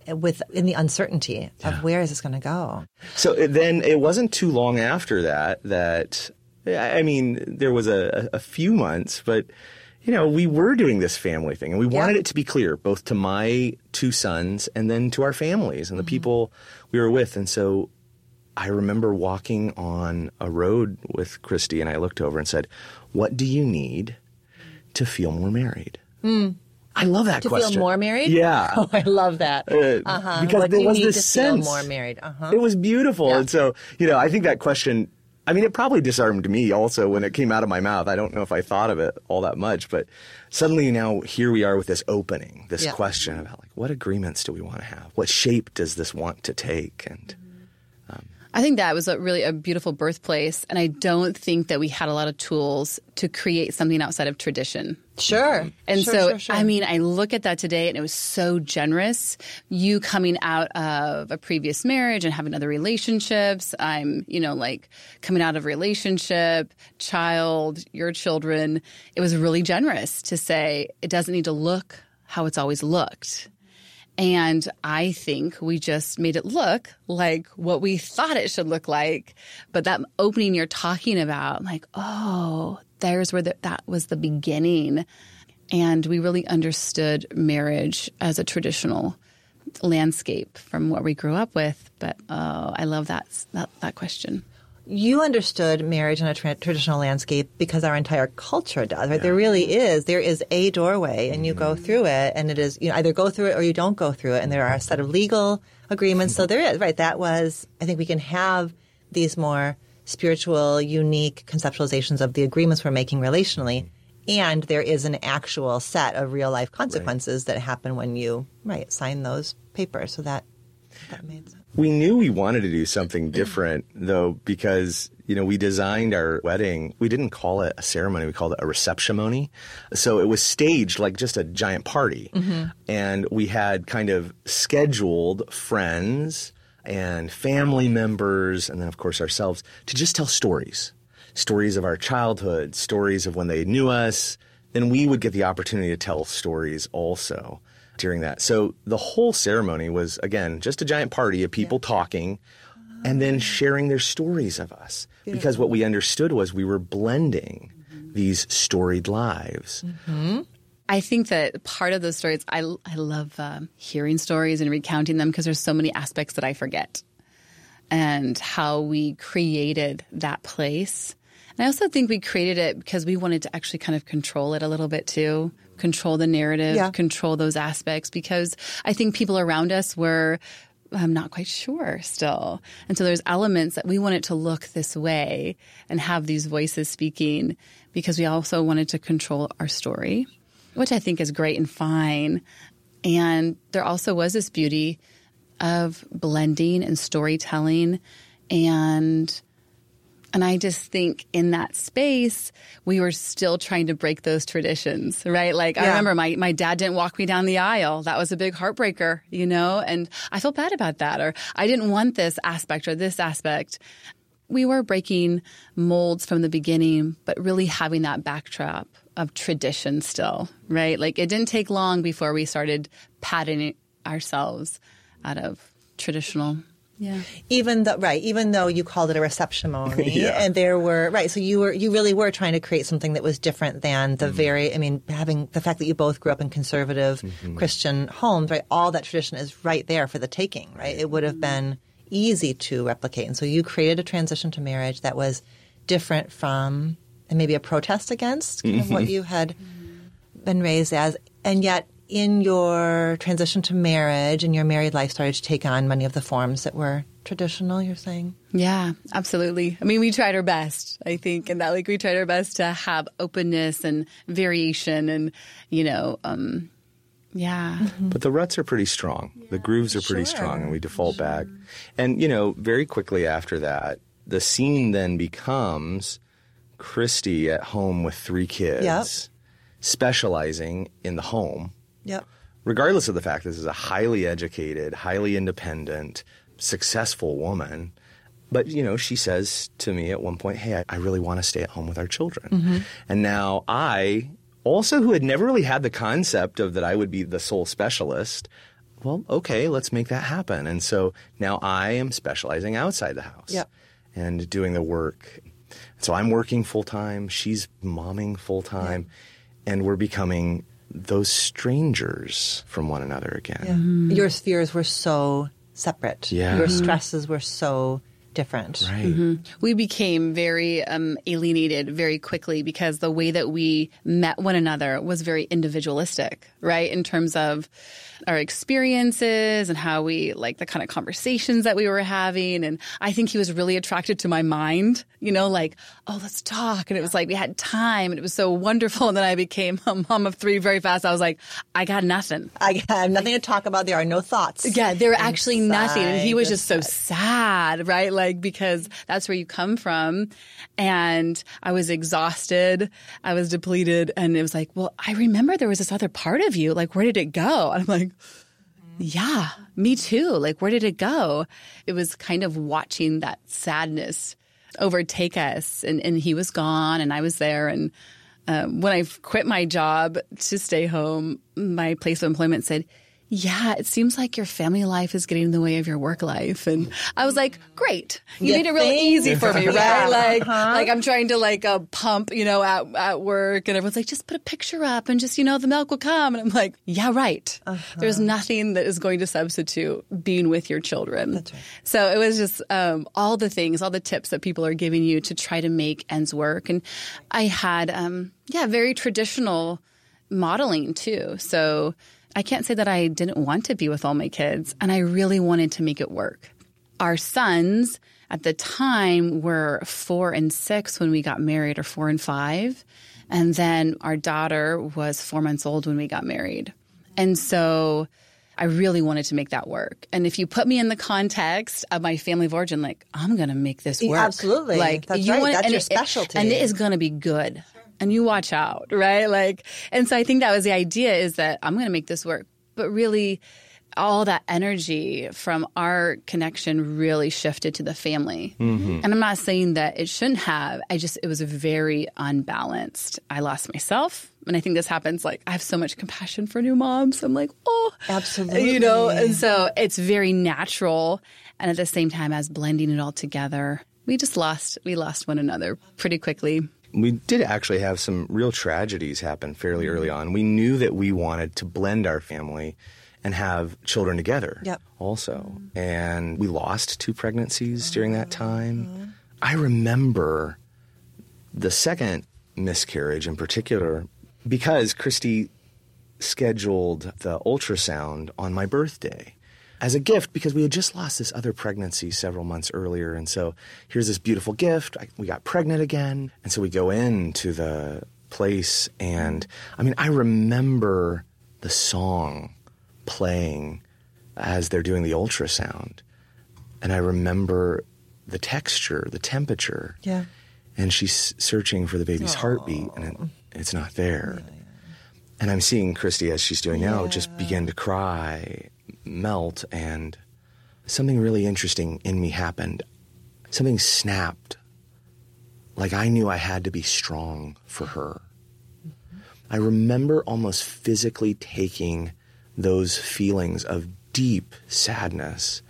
with in the uncertainty of where is this going to go. So it, then it wasn't too long after that that I mean there was a, a few months, but you know we were doing this family thing, and we wanted it to be clear both to my two sons and then to our families and the people we were with, and so. I remember walking on a road with Kristi, and I looked over and said, "What do you need to feel more married?" I love that To question. To feel more married? Yeah. Oh, I love that. Uh, Uh-huh. Because what there was this to sense. more married? Uh-huh. It was beautiful. And so, you know, I think that question, I mean, it probably disarmed me also when it came out of my mouth. I don't know if I thought of it all that much, but suddenly now here we are with this opening, this Yeah. question about like, what agreements do we want to have? What shape does this want to take? And I think that was a really a beautiful birthplace, and I don't think that we had a lot of tools to create something outside of tradition. Sure. And Sure, so, sure, sure. I mean, I look at that today and it was so generous. You coming out of a previous marriage and having other relationships. I'm, you know, like coming out of a relationship, child, your children. It was really generous to say it doesn't need to look how it's always looked. And I think we just made it look like what we thought it should look like. But that opening you're talking about, like, oh, there's where the, that was the beginning. And we really understood marriage as a traditional landscape from what we grew up with. But oh, I love that, that, that question. You understood marriage in a tra- traditional landscape because our entire culture does. Right? There really is. There is a doorway, and you go mm-hmm. through it, and it is you know, either go through it or you don't go through it. And there are a set of legal agreements. So mm-hmm. there is right. That was. I think we can have these more spiritual, unique conceptualizations of the agreements we're making relationally. Mm-hmm. And there is an actual set of real life consequences that happen when you right sign those papers. So that that made sense. We knew we wanted to do something different though because you know we designed our wedding we didn't call it a ceremony we called it a receptiony. So it was staged like just a giant party. Mm-hmm. And we had kind of scheduled friends and family members and then of course ourselves to just tell stories. Stories of our childhood stories of when they knew us. Then we would get the opportunity to tell stories also during that. So the whole ceremony was, again, just a giant party of people talking and then ah. sharing their stories of us. Because what we understood was we were blending mm-hmm. these storied lives. Mm-hmm. I think that part of those stories, I, I love um, hearing stories and recounting them because there's so many aspects that I forget and how we created that place. And I also think we created it because we wanted to actually kind of control it a little bit too, control the narrative, Yeah. control those aspects because I think people around us were. I'm not quite sure still. And so there's elements that we want it to look this way and have these voices speaking because we also wanted to control our story, which I think is great and fine. And there also was this beauty of blending and storytelling and and I just think in that space, we were still trying to break those traditions, right? Like I remember my, my dad didn't walk me down the aisle. That was a big heartbreaker, you know? And I felt bad about that. Or I didn't want this aspect or this aspect. We were breaking molds from the beginning, but really having that backdrop of tradition still, right? Like it didn't take long before we started patterning ourselves out of traditional Yeah. Even though, right, even though you called it a reception Yeah. and there were, right, so you were, you really were trying to create something that was different than the mm-hmm. very, I mean, having the fact that you both grew up in conservative mm-hmm. Christian homes, right, all that tradition is right there for the taking, right? It would have been easy to replicate. And so you created a transition to marriage that was different from, and maybe a protest against kind of what mm-hmm. you had been raised as, and yet in your transition to marriage and your married life started to take on many of the forms that were traditional. You're saying, Yeah, absolutely. I mean, we tried our best, I think, and that like we tried our best to have openness and variation and, you know, um, yeah. But the ruts are pretty strong. the grooves are pretty strong, and we default back. And, you know, very quickly after that, the scene then becomes Kristi at home with three kids, Yep. specializing in the home, yep. regardless of the fact this is a highly educated, highly independent, successful woman. But, you know, she says to me at one point, Hey, I, I really want to stay at home with our children. Mm-hmm. And now I, also who had never really had the concept of that I would be the sole specialist, well, okay, let's make that happen. And so now I am specializing outside the house Yep. and doing the work. So I'm working full time, she's momming full time, and we're becoming those strangers from one another again. Your spheres were so separate. Yeah. Your stresses were so different. Right. we became very um, alienated very quickly because the way that we met one another was very individualistic, right? In terms of our experiences and how we like the kind of conversations that we were having. And I think he was really attracted to my mind, you know, like, oh, let's talk. And it was like we had time and it was so wonderful. And then I became a mom of three very fast. I was like, I got nothing. I have nothing to talk about. There are no thoughts. Yeah, there were actually nothing. And he was just so sad, right? Like, because that's where you come from. And I was exhausted. I was depleted. And it was like, well, I remember there was this other part of you. Like, where did it go? And I'm like, yeah, me too. Like, where did it go? It was kind of watching that sadness overtake us. And, and he was gone and I was there. And um, when I quit my job to stay home, my place of employment said, yeah, it seems like your family life is getting in the way of your work life. And I was like, great. You You made it really easy for me, right? Yeah. Like, Uh-huh. like I'm trying to like uh, pump, you know, at, at work and everyone's like, just put a picture up and just, you know, the milk will come. And I'm like, yeah, right. Uh-huh. There's nothing that is going to substitute being with your children. Right. So it was just um, all the things, all the tips that people are giving you to try to make ends work. And I had, um, yeah, very traditional modeling too. So I can't say that I didn't want to be with all my kids, and I really wanted to make it work. Our sons at the time were four and six when we got married, or four and five. And then our daughter was four months old when we got married. And so I really wanted to make that work. And if you put me in the context of my family of origin, like, I'm going to make this work. absolutely. Like, That's you right. want That's your it- specialty. and it is going to be good. And you watch out, right? Like, and so I think that was the idea is that I'm going to make this work. But really, all that energy from our connection really shifted to the family. Mm-hmm. And I'm not saying that it shouldn't have. I just, it was very unbalanced. I lost myself. And I think this happens like I have so much compassion for new moms. I'm like, oh, Absolutely. You know, and so it's very natural. And at the same time as blending it all together, we just lost, we lost one another pretty quickly. We did actually have some real tragedies happen fairly early mm-hmm. on. We knew that we wanted to blend our family and have children together Yep. also. Mm-hmm. And we lost two pregnancies during that time. Uh-huh. I remember the second miscarriage in particular because Kristi scheduled the ultrasound on my birthday as a gift because we had just lost this other pregnancy several months earlier. And so here's this beautiful gift. I, we got pregnant again. And so we go into the place. And I mean, I remember the song playing as they're doing the ultrasound. And I remember the texture, the temperature. Yeah. And she's searching for the baby's heartbeat, and it, it's not there. And I'm seeing Kristi as she's doing now just begin to cry, melt, and something really interesting in me happened. Something snapped. Like I knew I had to be strong for her. I remember almost physically taking those feelings of deep sadness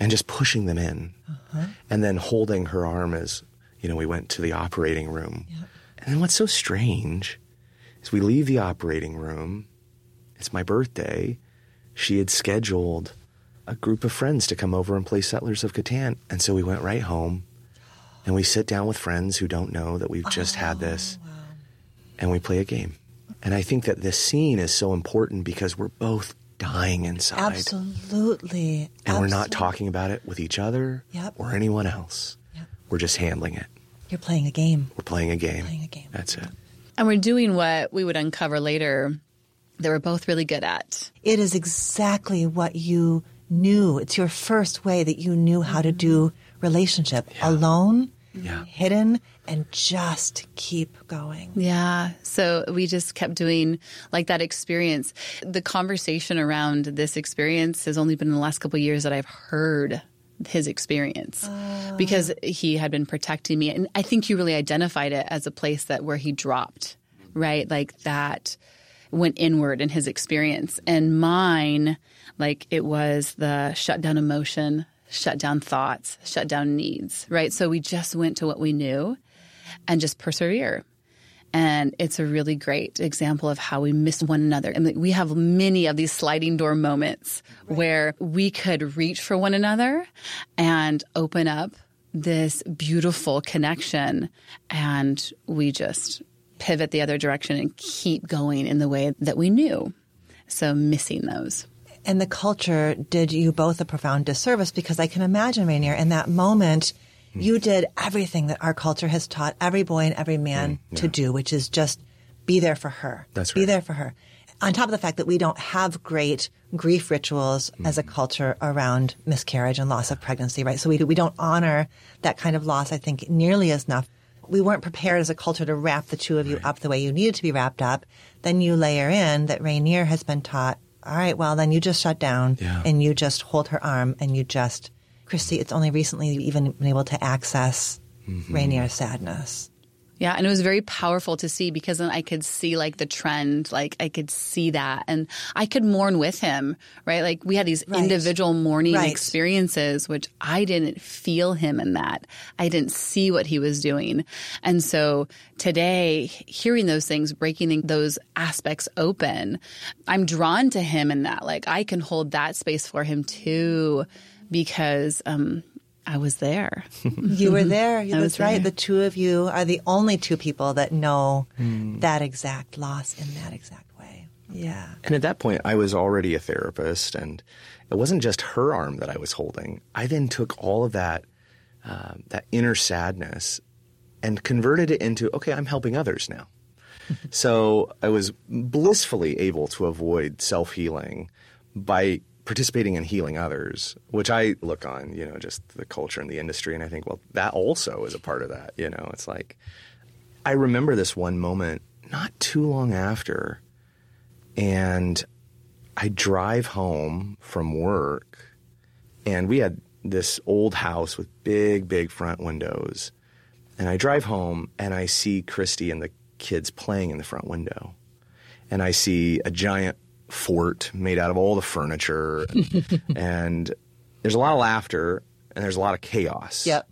and just pushing them in. Uh-huh. And then holding her arm as, you know, we went to the operating room. And then what's so strange is we leave the operating room. It's my birthday. She had scheduled a group of friends to come over and play Settlers of Catan. And so we went right home and we sit down with friends who don't know that we've just had oh, this and we play a game. And I think that this scene is so important because we're both dying inside. Absolutely. And we're not talking about it with each other Yep. or anyone else. Yep. We're just handling it. You're playing a game. We're playing a game. Playing a game. That's it. And we're doing what we would uncover later that we're both really good at. It is exactly what you knew. It's your first way that you knew how to do relationship alone, Yeah. hidden, and just keep going. Yeah. So we just kept doing like that experience. The conversation around this experience has only been in the last couple of years that I've heard his experience ah. because he had been protecting me. And I think you really identified it as a place that where he dropped, right? Like that went inward in his experience. And mine, like it was the shut down emotion, shut down thoughts, shut down needs, right? So we just went to what we knew and just persevere. And it's a really great example of how we miss one another. And we have many of these sliding door moments where we could reach for one another and open up this beautiful connection. And we just pivot the other direction and keep going in the way that we knew. So missing those. And the culture did you both a profound disservice because I can imagine, Rainier, in that moment, hmm. you did everything that our culture has taught every boy and every man hmm, to do, which is just be there for her. That's right. Be there for her. On top of the fact that we don't have great grief rituals as a hmm. culture around miscarriage and loss of pregnancy, right? So we, we don't honor that kind of loss, I think, nearly as enough. We weren't prepared as a culture to wrap the two of you up the way you needed to be wrapped up. Then you layer in that Rainier has been taught, all right, well, then you just shut down Yeah. and you just hold her arm and you just, Kristi, it's only recently you've even been able to access mm-hmm. Rainier's sadness. Yeah, and it was very powerful to see because then I could see like the trend, like I could see that and I could mourn with him, right? Like we had these Right. individual mourning Right. experiences, which I didn't feel him in that. I didn't see what he was doing. And so today, hearing those things, breaking those aspects open, I'm drawn to him in that. Like I can hold that space for him too because, um, I was there. You were there. was That's right. there. The two of you are the only two people that know that exact loss in that exact way. Yeah. And at that point, I was already a therapist, and it wasn't just her arm that I was holding. I then took all of that uh, that inner sadness and converted it into okay, I'm helping others now. so I was blissfully able to avoid self healing by participating in healing others, which I look on, you know, just the culture and the industry, and I think, well, that also is a part of that. You know, it's like I remember this one moment not too long after and I drive home from work, and we had this old house with big, big front windows. And I drive home, and I see Kristi and the kids playing in the front window. And I see a giant fort made out of all the furniture. and there's a lot of laughter, and there's a lot of chaos. Yep.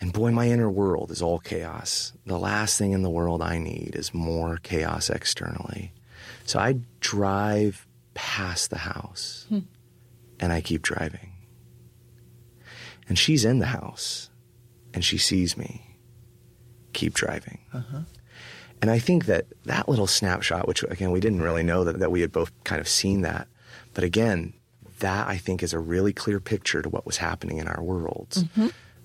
And boy, my inner world is all chaos. The last thing in the world I need is more chaos externally. So I drive past the house hmm. and I keep driving. And she's in the house and she sees me. Keep driving. Uh-huh. And I think that that little snapshot, which again, we didn't really know that, that we had both kind of seen that. But again, that I think is a really clear picture to what was happening in our worlds.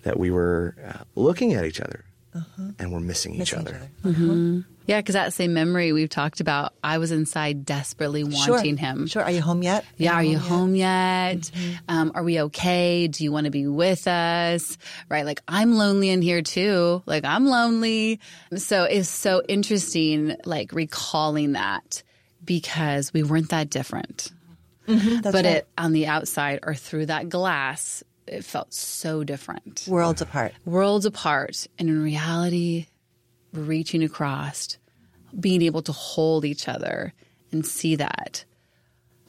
That we were uh, looking at each other Uh-huh. and we're missing, each Missing other. Mm-hmm. Uh-huh. Yeah, because that same memory we've talked about, I was inside desperately wanting sure. him. Sure. Are you home yet? Yeah, are you home yet? Mm-hmm. Um, are we okay? Do you want to be with us? Right? Like, I'm lonely in here too. Like, I'm lonely. So it's so interesting, like, recalling that because we weren't that different. Mm-hmm, that's but right. it on the outside or through that glass, it felt so different. worlds apart. Worlds apart. And in reality, reaching across, being able to hold each other and see that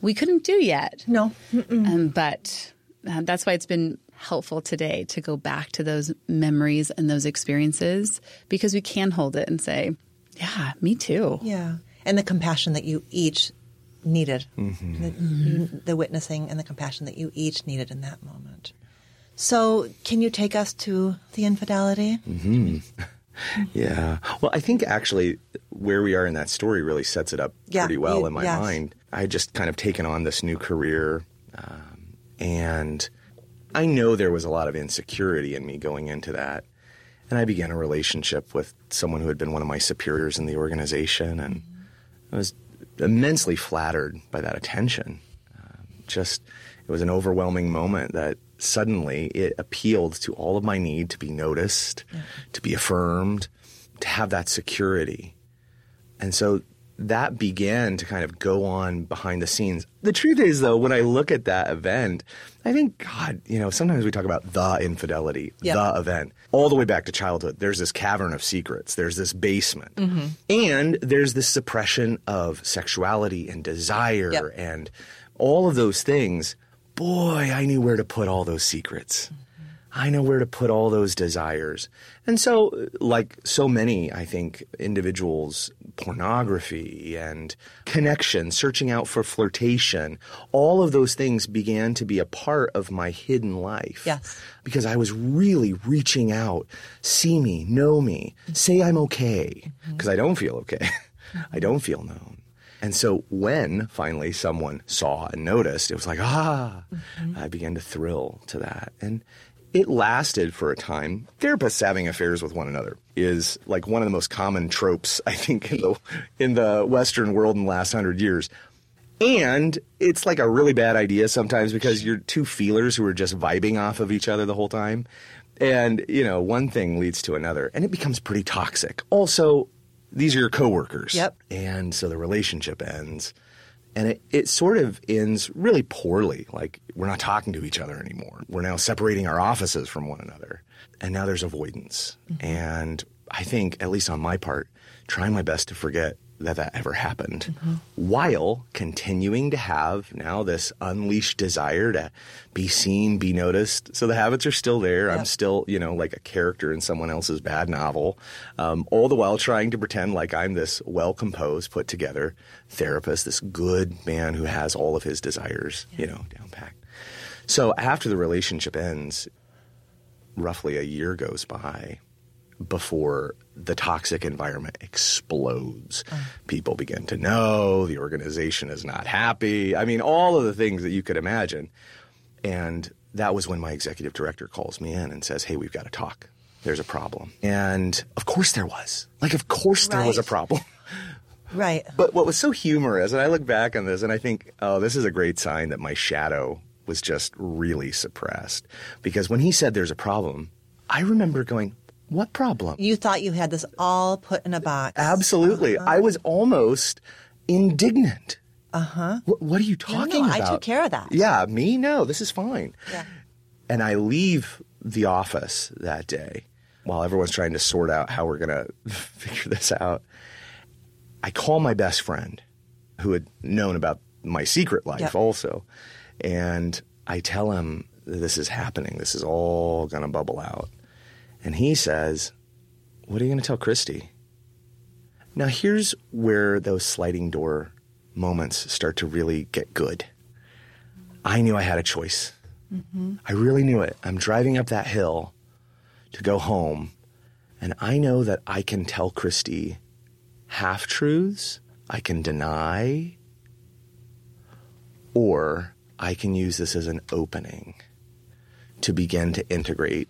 we couldn't do yet. No. Um, but uh, that's why it's been helpful today to go back to those memories and those experiences because we can hold it and say, yeah, me too. Yeah. And the compassion that you each needed, Mm-hmm. the, you- the witnessing and the compassion that you each needed in that moment. So, can you take us to the infidelity? Yeah. Well, I think actually where we are in that story really sets it up Yeah, pretty well you- in my yes. mind. I had just kind of taken on this new career, um, and I know there was a lot of insecurity in me going into that. And I began a relationship with someone who had been one of my superiors in the organization, and I was immensely flattered by that attention. Um, just, it was an overwhelming moment that suddenly it appealed to all of my need to be noticed, to be affirmed, to have that security. And so that began to kind of go on behind the scenes. The truth is, though, when I look at that event, I think, God, you know, sometimes we talk about the infidelity, Yep. the event, all the way back to childhood. There's this cavern of secrets, there's this basement, mm-hmm. and there's this suppression of sexuality and desire Yep. and all of those things. Boy, I knew where to put all those secrets. I know where to put all those desires. And so, like so many, I think, individuals, pornography and connection, searching out for flirtation, all of those things began to be a part of my hidden life. Yes. Because I was really reaching out, see me, know me, say I'm okay, mm-hmm. because I don't feel okay. I don't feel known. And so when finally someone saw and noticed, it was like, ah, I began to thrill to that. And it lasted for a time. Therapists having affairs with one another is like one of the most common tropes, I think, in the, in the Western world in the last hundred years. And it's like a really bad idea sometimes because you're two feelers who are just vibing off of each other the whole time. And, you know, one thing leads to another and it becomes pretty toxic. Also, these are your coworkers. Yep. And so the relationship ends. And it, it sort of ends really poorly. Like, we're not talking to each other anymore. We're now separating our offices from one another. And now there's avoidance. Mm-hmm. And I think, at least on my part, trying my best to forget that that ever happened while continuing to have now this unleashed desire to be seen, be noticed. So the habits are still there. I'm still, you know, like a character in someone else's bad novel, um, all the while trying to pretend like I'm this well composed, put together therapist, this good man who has all of his desires, you know, down packed. So after the relationship ends, roughly a year goes by before the toxic environment explodes. Uh. People begin to know the organization is not happy. I mean, all of the things that you could imagine. And that was when my executive director calls me in and says, Hey, we've got to talk. There's a problem. And of course there was. Like, of course there was a problem. Right. But what was so humorous, and I look back on this and I think, oh, this is a great sign that my shadow was just really suppressed. Because when he said there's a problem, I remember going, what problem? You thought you had this all put in a box. Absolutely. Uh-huh. I was almost indignant. Uh huh. What, what are you talking Uh-huh. no, I took care of that. Yeah, me? No, this is fine. Yeah. And I leave the office that day while everyone's trying to sort out how we're going to figure this out. I call my best friend who had known about my secret life Yep. also. And I tell him this is happening. This is all going to bubble out. And he says, What are you going to tell Kristi? Now, here's where those sliding door moments start to really get good. I knew I had a choice. Mm-hmm. I really knew it. I'm driving up that hill to go home, and I know that I can tell Kristi half truths, I can deny, or I can use this as an opening to begin to integrate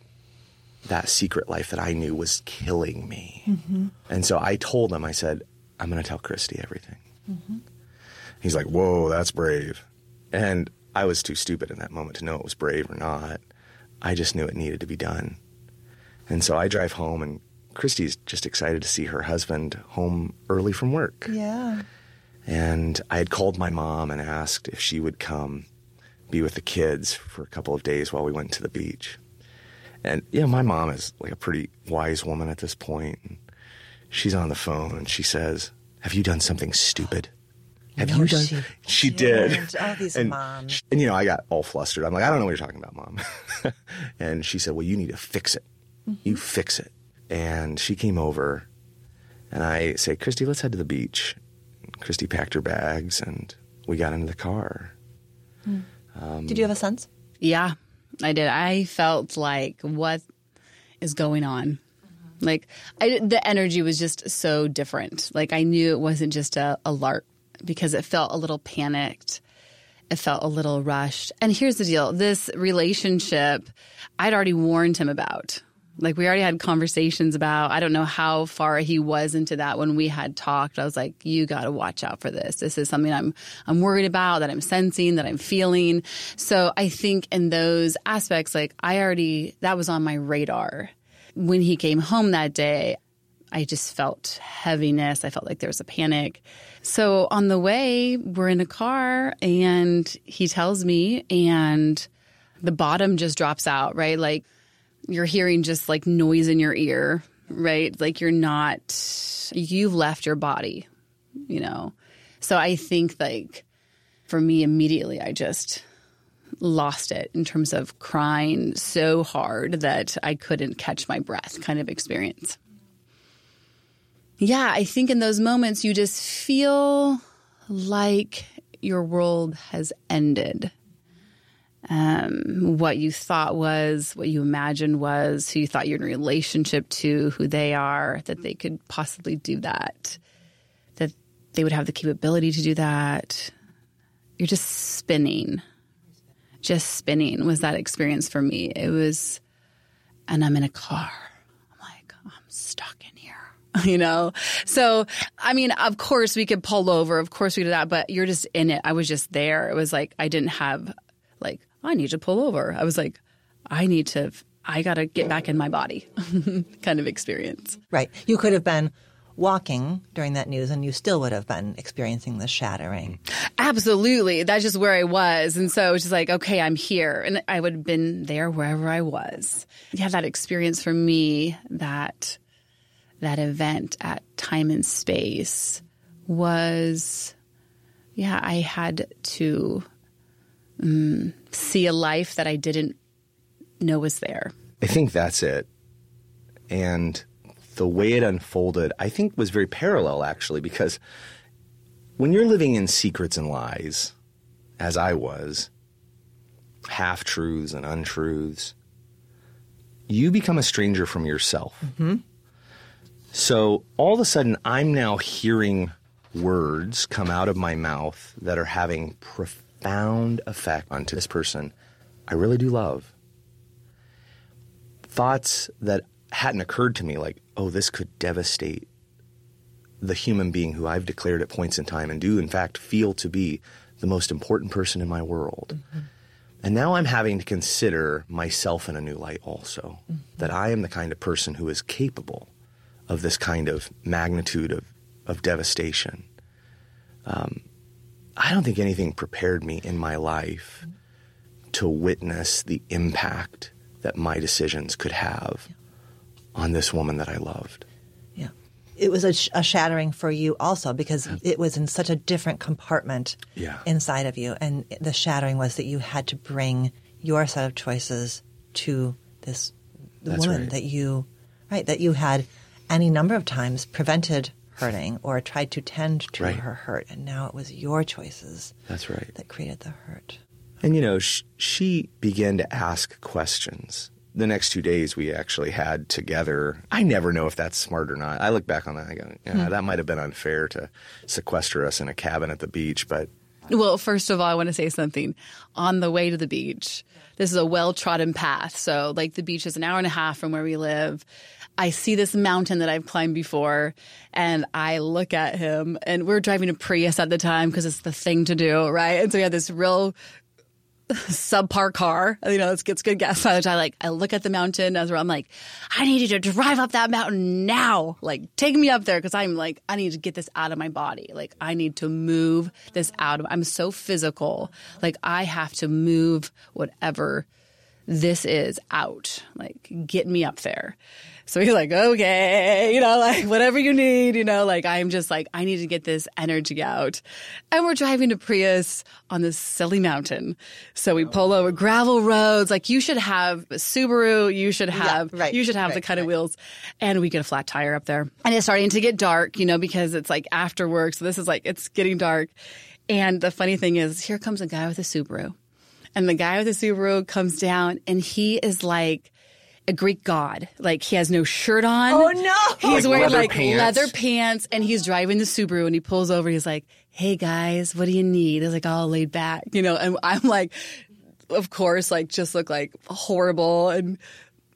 that secret life that I knew was killing me. Mm-hmm. And so I told him, I said, I'm going to tell Kristi everything. Mm-hmm. He's like, Whoa, that's brave. And I was too stupid in that moment to know it was brave or not. I just knew it needed to be done. And so I drive home, and Kristi's just excited to see her husband home early from work. Yeah. And I had called my mom and asked if she would come be with the kids for a couple of days while we went to the beach. And, you know, my mom is like a pretty wise woman at this point. And she's on the phone and she says, Have you done something stupid? Have No, you done? she She did. didn't. Oh, these and, moms. And you know, I got all flustered. I'm like, I don't know what you're talking about, mom. and she said, Well, you need to fix it. Mm-hmm. You fix it. And she came over, and I say, Kristi, let's head to the beach. And Kristi packed her bags, and we got into the car. Did you have a sense? Yeah, I did. I felt like what is going on. Mm-hmm. Like I, the energy was just so different. Like I knew it wasn't just a, a lark because it felt a little panicked. It felt a little rushed. And here's the deal: this relationship, I'd already warned him about. Like we already had conversations about. I don't know how far he was into that when we had talked. I was like, "You got to watch out for this. This is something I'm I'm worried about. That I'm sensing. That I'm feeling." So I think in those aspects, like I already that was on my radar. When he came home that day, I just felt heaviness. I felt like there was a panic. So on the way, we're in a car and he tells me, and the bottom just drops out, right? Like you're hearing just like noise in your ear, right? Like you're not, you've left your body, you know? So I think like for me, immediately, I just lost it in terms of crying so hard that I couldn't catch my breath kind of experience. Yeah, I think in those moments you just feel like your world has ended. Um, what you thought was, what you imagined was, who you thought you're in relationship to, who they are, that they could possibly do that, that they would have the capability to do that. You're just spinning. Just spinning was that experience for me. It was, and I'm in a car. I'm like, I'm stuck in here, you know? So, I mean, of course we could pull over. Of course we did that, but you're just in it. I was just there. It was like, I didn't have, like, I need to pull over. I was like, I need to, I got to get back in my body kind of experience. Right. You could have been walking during that news and you still would have been experiencing the shattering. Absolutely. That's just where I was. And so it was just like, okay, I'm here. And I would have been there wherever I was. Yeah, that experience for me, that that event at time and space was yeah, I had to um, see a life that I didn't know was there. I think that's it. And the way it unfolded, I think, was very parallel, actually, because when you're living in secrets and lies, as I was, half truths and untruths, you become a stranger from yourself. So all of a sudden, I'm now hearing words come out of my mouth that are having profound effect onto this person I really do love thoughts that hadn't occurred to me, like, oh, this could devastate the human being who I've declared at points in time and do, in fact, feel to be the most important person in my world. And now I'm having to consider myself in a new light also, that I am the kind of person who is capable of this kind of magnitude of, of devastation. Um, I don't think anything prepared me in my life to witness the impact that my decisions could have on this woman that I loved. Yeah. It was a, sh- a shattering for you also because it was in such a different compartment Yeah. inside of you. And the shattering was that you had to bring your set of choices to this That's woman right. that you, right, that you had any number of times prevented hurting or tried to tend to Right. her hurt. And now it was your choices That's right. that created the hurt. And you know, sh- she began to ask questions. The next two days we actually had together. I never know if that's smart or not. I look back on that. I go, yeah, hmm. that might have been unfair to sequester us in a cabin at the beach, but Well, first of all, I want to say something. On the way to the beach, this is a well trodden path. So, like, the beach is an hour and a half from where we live. I see this mountain that I've climbed before, and I look at him, and we're driving a Prius at the time because it's the thing to do, right? And so we had this real subpar car. You know, it's gets good gas mileage. I like I look at the mountain as well. I'm like, I need you to drive up that mountain now. Like take me up there because I'm like I need to get this out of my body. Like I need to move this out of. I'm so physical. Like I have to move whatever this is out. Like, get me up there. So he's like, okay, you know, like whatever you need, you know, like I'm just like, I need to get this energy out. And we're driving to Prius on this silly mountain. So we pull over oh. gravel roads. Like you should have a Subaru. You should have, yeah, right, you should have right, the kind right. of wheels. And we get a flat tire up there. And it's starting to get dark, you know, because it's like after work. So this is like, it's getting dark. And the funny thing is, here comes a guy with a Subaru. And the guy with the Subaru comes down and he is like a Greek god. Like he has no shirt on. Oh, no. He's Like wearing leather like pants? leather pants and he's driving the Subaru and he pulls over. He's like, Hey guys, what do you need? He's like all laid back, you know, and I'm like, of course, like just look like horrible and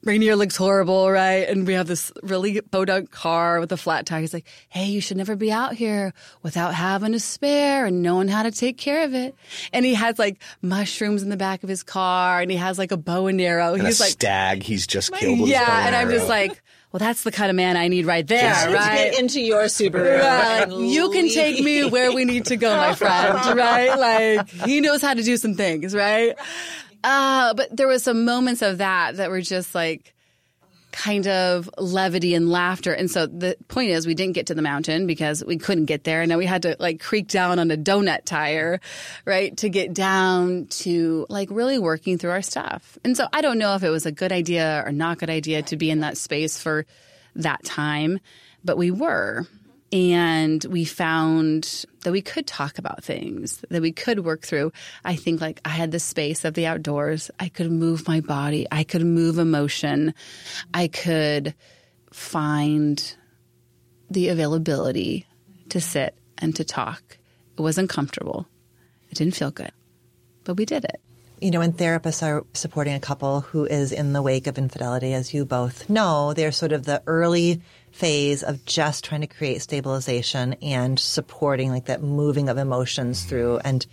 Rainier looks horrible, right? And we have this really podunk car with a flat tire. He's like, hey, you should never be out here without having a spare and knowing how to take care of it. And he has like mushrooms in the back of his car and he has like a bow and arrow. And He's a like, stag he's just killed. with his bow yeah. And I'm arrow. just like, well, that's the kind of man I need right there, Just right? Get into your Subaru. Yeah, and like, you can take me where we need to go, my friend, right? Like, he knows how to do some things, right? Uh, but there was some moments of that that were just like kind of levity and laughter. And so the point is we didn't get to the mountain because we couldn't get there. And then we had to like creak down on a donut tire, right? To get down to like really working through our stuff. And so I don't know if it was a good idea or not good idea to be in that space for that time, but we were. And we found that we could talk about things, that we could work through. I think like I had the space of the outdoors. I could move my body. I could move emotion. I could find the availability to sit and to talk. It wasn't comfortable. It didn't feel good, but we did it. you know, when therapists are supporting a couple who is in the wake of infidelity, as you both know, they're sort of the early phase of just trying to create stabilization and supporting like that moving of emotions mm-hmm. through. And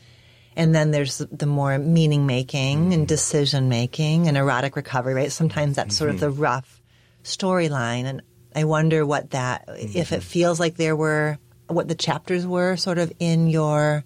and then there's the more meaning making and mm-hmm. decision making and erotic recovery, right? Sometimes that's sort of the mm-hmm. rough storyline. And I wonder what that, if it feels like there were, what the chapters were sort of in your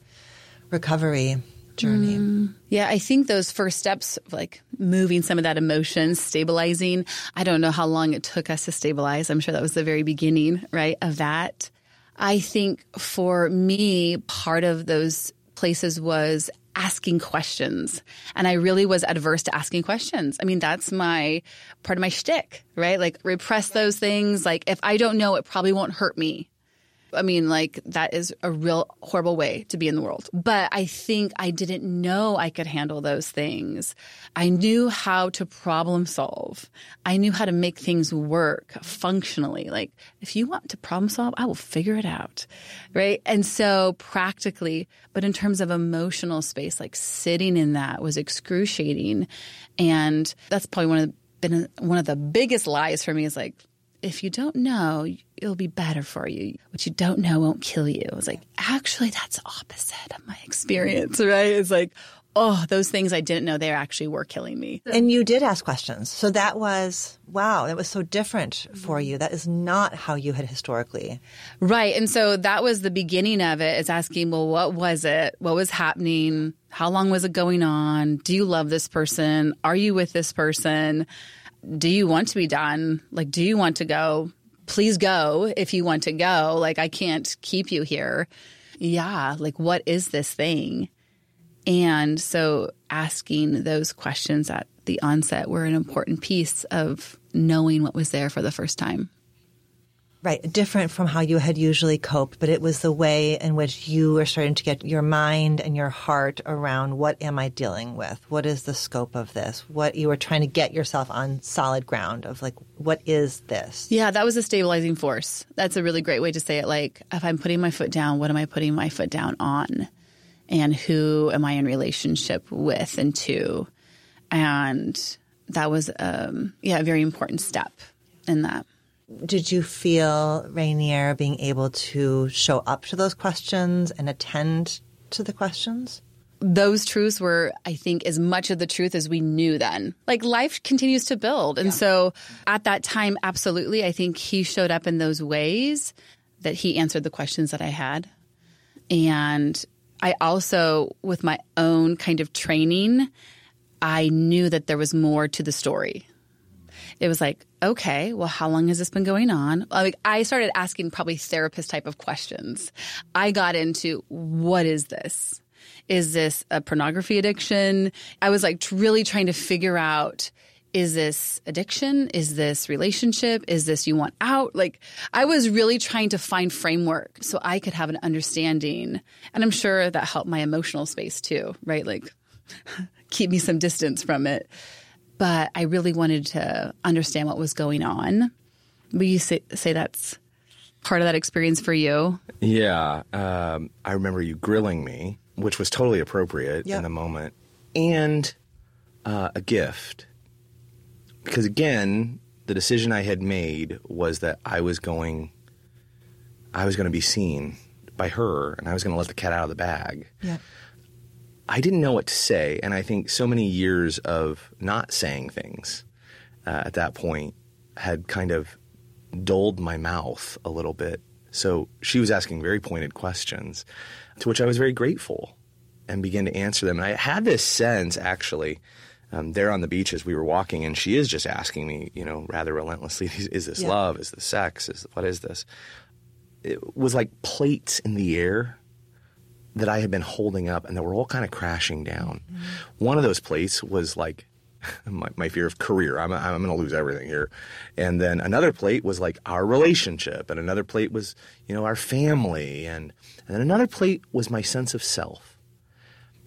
recovery journey. Mm. Yeah, I think those first steps, like moving some of that emotion, stabilizing, I don't know how long it took us to stabilize. I'm sure that was the very beginning, right, of that. I think for me, part of those places was asking questions. And I really was adverse to asking questions. I mean, that's my part of my shtick, right? Like repress those things. Like if I don't know, it probably won't hurt me. I mean, like, that is a real horrible way to be in the world. But I think I didn't know I could handle those things. I knew how to problem solve. I knew how to make things work functionally. Like, if you want to problem solve, I will figure it out. Right. And so practically, but in terms of emotional space, like sitting in that was excruciating. And that's probably one of the, been one of the biggest lies for me is like, if you don't know, it'll be better for you. What you don't know won't kill you. It's like, actually, that's opposite of my experience, right? It's like, oh, those things I didn't know they actually were killing me. And you did ask questions. So that was, wow, that was so different for you. That is not how you had historically. Right. And so that was the beginning of it is asking, well, what was it? What was happening? How long was it going on? Do you love this person? Are you with this person? Do you want to be done? Like, do you want to go? Please go if you want to go. Like, I can't keep you here. Yeah. Like, what is this thing? And so asking those questions at the onset were an important piece of knowing what was there for the first time. Right. Different from how you had usually coped, but it was the way in which you were starting to get your mind and your heart around what am I dealing with? What is the scope of this? What you were trying to get yourself on solid ground of like, what is this? Yeah, that was a stabilizing force. That's a really great way to say it. Like, if I'm putting my foot down, what am I putting my foot down on? And who am I in relationship with and to? And that was, um, yeah, a very important step in that. Did you feel Rainier being able to show up to those questions and attend to the questions? those truths were, I think, as much of the truth as we knew then. Like life continues to build. And so at that time, absolutely, I think he showed up in those ways that he answered the questions that I had. And I also, with my own kind of training, I knew that there was more to the story. It was like, okay, well, how long has this been going on? Like, I started asking probably therapist type of questions. I got into what is this? Is this a pornography addiction? I was like really trying to figure out is this addiction? Is this relationship? Is this you want out? Like, I was really trying to find framework so I could have an understanding. And I'm sure that helped my emotional space too, right? Like, keep me some distance from it. But I really wanted to understand what was going on. Will you say, say that's part of that experience for you? Yeah. Um, I remember you grilling me, which was totally appropriate Yep. in the moment, and uh, a gift. Because again, the decision I had made was that I was going, I was going to be seen by her, and I was going to let the cat out of the bag. Yeah. I didn't know what to say, and I think so many years of not saying things uh, at that point had kind of dulled my mouth a little bit. So she was asking very pointed questions, to which I was very grateful and began to answer them. And I had this sense, actually, um, there on the beach as we were walking, and she is just asking me, you know, rather relentlessly, is this Yeah. love? Is this sex? Is what is this? It was like plates in the air that I had been holding up and that were all kind of crashing down. Mm-hmm. One of those plates was like my, my fear of career. I'm, I'm going to lose everything here. And then another plate was like our relationship. And another plate was, you know, our family. And, and then another plate was my sense of self.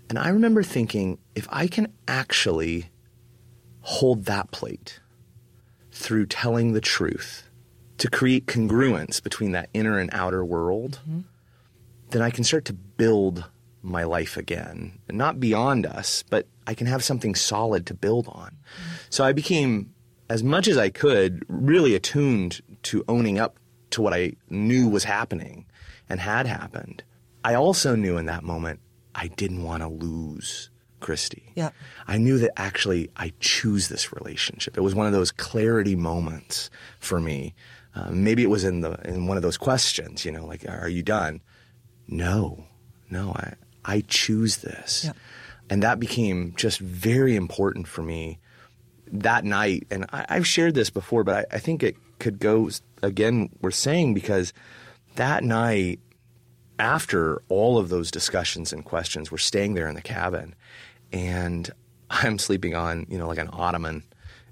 And I remember thinking, if I can actually hold that plate through telling the truth to create congruence between that inner and outer world, mm-hmm. Then I can start to build my life again. Not beyond us, but I can have something solid to build on. So I became, as much as I could, really attuned to owning up to what I knew was happening and had happened. I also knew in that moment I didn't want to lose Kristi. Yeah. I knew that actually I choose this relationship. It was one of those clarity moments for me. Uh, maybe it was in the in one of those questions, you know, like, "Are you done?" No, no, I I choose this, Yeah. and that became just very important for me that night. And I, I've shared this before, but I, I think it could go again. We're saying because that night after all of those discussions and questions, we're staying there in the cabin, and I'm sleeping on, you know, like an ottoman,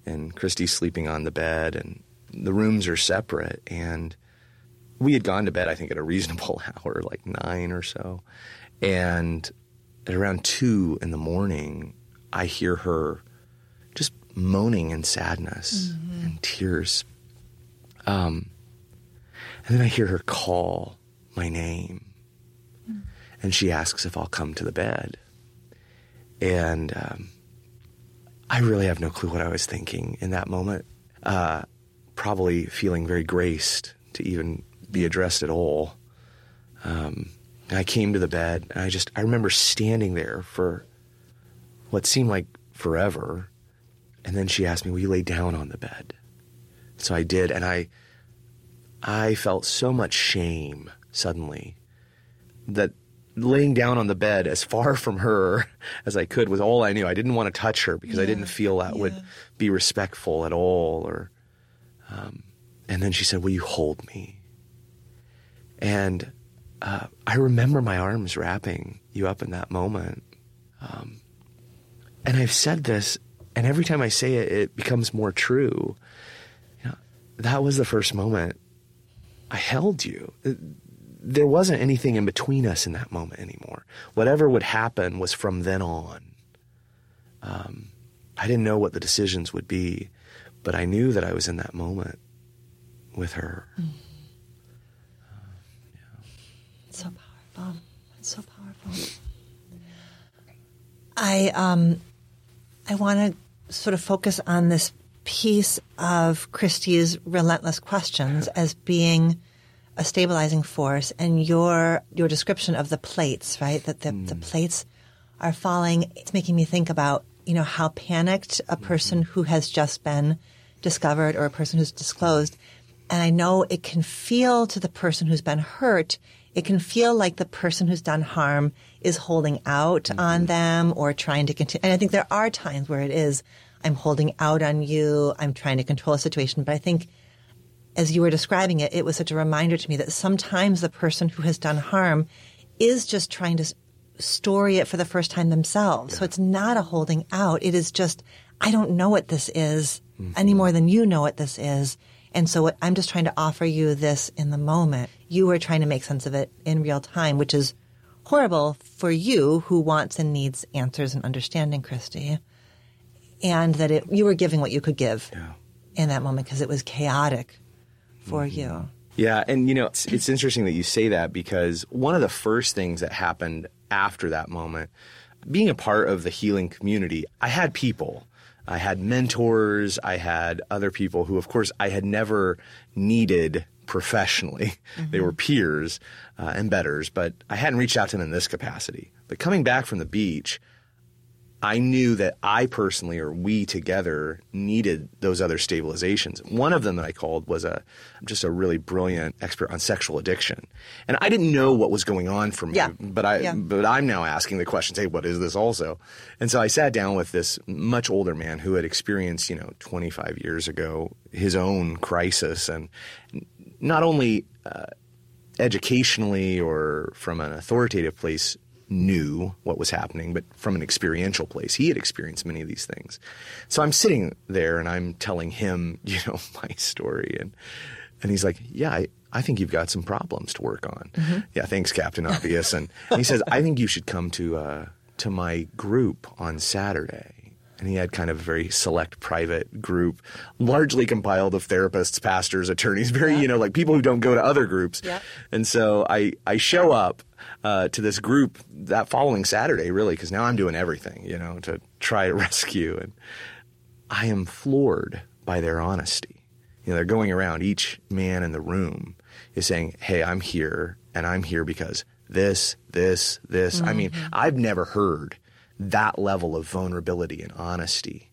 and Kristi's sleeping on the bed, and the rooms are separate. And we had gone to bed, I think, at a reasonable hour, like nine or so. And at around two in the morning, I hear her just moaning in sadness and tears. Um, and then I hear her call my name. And she asks if I'll come to the bed. And um, I really have no clue what I was thinking in that moment. Uh, probably feeling very graced to even be addressed at all. Um, I came to the bed, and I just I remember standing there for what seemed like forever. And then she asked me, "Will you lay down on the bed?" So I did, and I I felt so much shame suddenly that laying down on the bed as far from her as I could was all I knew. I didn't want to touch her because I didn't feel that would be respectful at all. Or, um, and then she said, "Will you hold me?" And uh, I remember my arms wrapping you up in that moment. Um, and I've said this, and every time I say it, it becomes more true. You know, that was the first moment I held you. There wasn't anything in between us in that moment anymore. Whatever would happen was from then on. Um, I didn't know what the decisions would be, but I knew that I was in that moment with her. So powerful. It's so powerful. I um I want to sort of focus on this piece of Kristi's relentless questions as being a stabilizing force and your your description of the plates, right? That the, the plates are falling. It's making me think about, you know, how panicked a person who has just been discovered or a person who's disclosed. And I know it can feel to the person who's been hurt it can feel like the person who's done harm is holding out mm-hmm. on them or trying to continue. And I think there are times where it is, I'm holding out on you. I'm trying to control a situation. But I think as you were describing it, it was such a reminder to me that sometimes the person who has done harm is just trying to story it for the first time themselves. Yeah. So it's not a holding out. It is just, I don't know what this is mm-hmm. any more than you know what this is. And so what I'm just trying to offer you this in the moment. You are trying to make sense of it in real time, which is horrible for you who wants and needs answers and understanding, Kristi. And that it, you were giving what you could give yeah. in that moment because it was chaotic for mm-hmm. you. Yeah, and you know, it's, it's interesting that you say that because one of the first things that happened after that moment, being a part of the healing community, I had people. I had mentors. I had other people who, of course, I had never needed professionally. Mm-hmm. They were peers uh, and betters, but I hadn't reached out to them in this capacity. But coming back from the beach, I knew that I personally or we together needed those other stabilizations. One of them that I called was a just a really brilliant expert on sexual addiction. And I didn't know what was going on for me, yeah. but I yeah. but I'm now asking the questions, hey, what is this also? And so I sat down with this much older man who had experienced, you know, 25 years ago his own crisis and not only uh, educationally or from an authoritative place knew what was happening, but from an experiential place, he had experienced many of these things. So I'm sitting there and I'm telling him, you know, my story, and and he's like, "Yeah, I, I think you've got some problems to work on." Mm-hmm. Yeah, thanks, Captain Obvious. and, and he says, "I think you should come to uh, to my group on Saturday." and he had kind of a very select private group, largely compiled of therapists, pastors, attorneys, very, yeah. you know, like people who don't go to other groups. Yeah. And so I, I show up uh, to this group that following Saturday, really, because now I'm doing everything, you know, to try to rescue. And I am floored by their honesty. You know, they're going around, each man in the room is saying, Hey, I'm here, and I'm here because this, this, this. Mm-hmm. I mean, mm-hmm. I've never heard that level of vulnerability and honesty.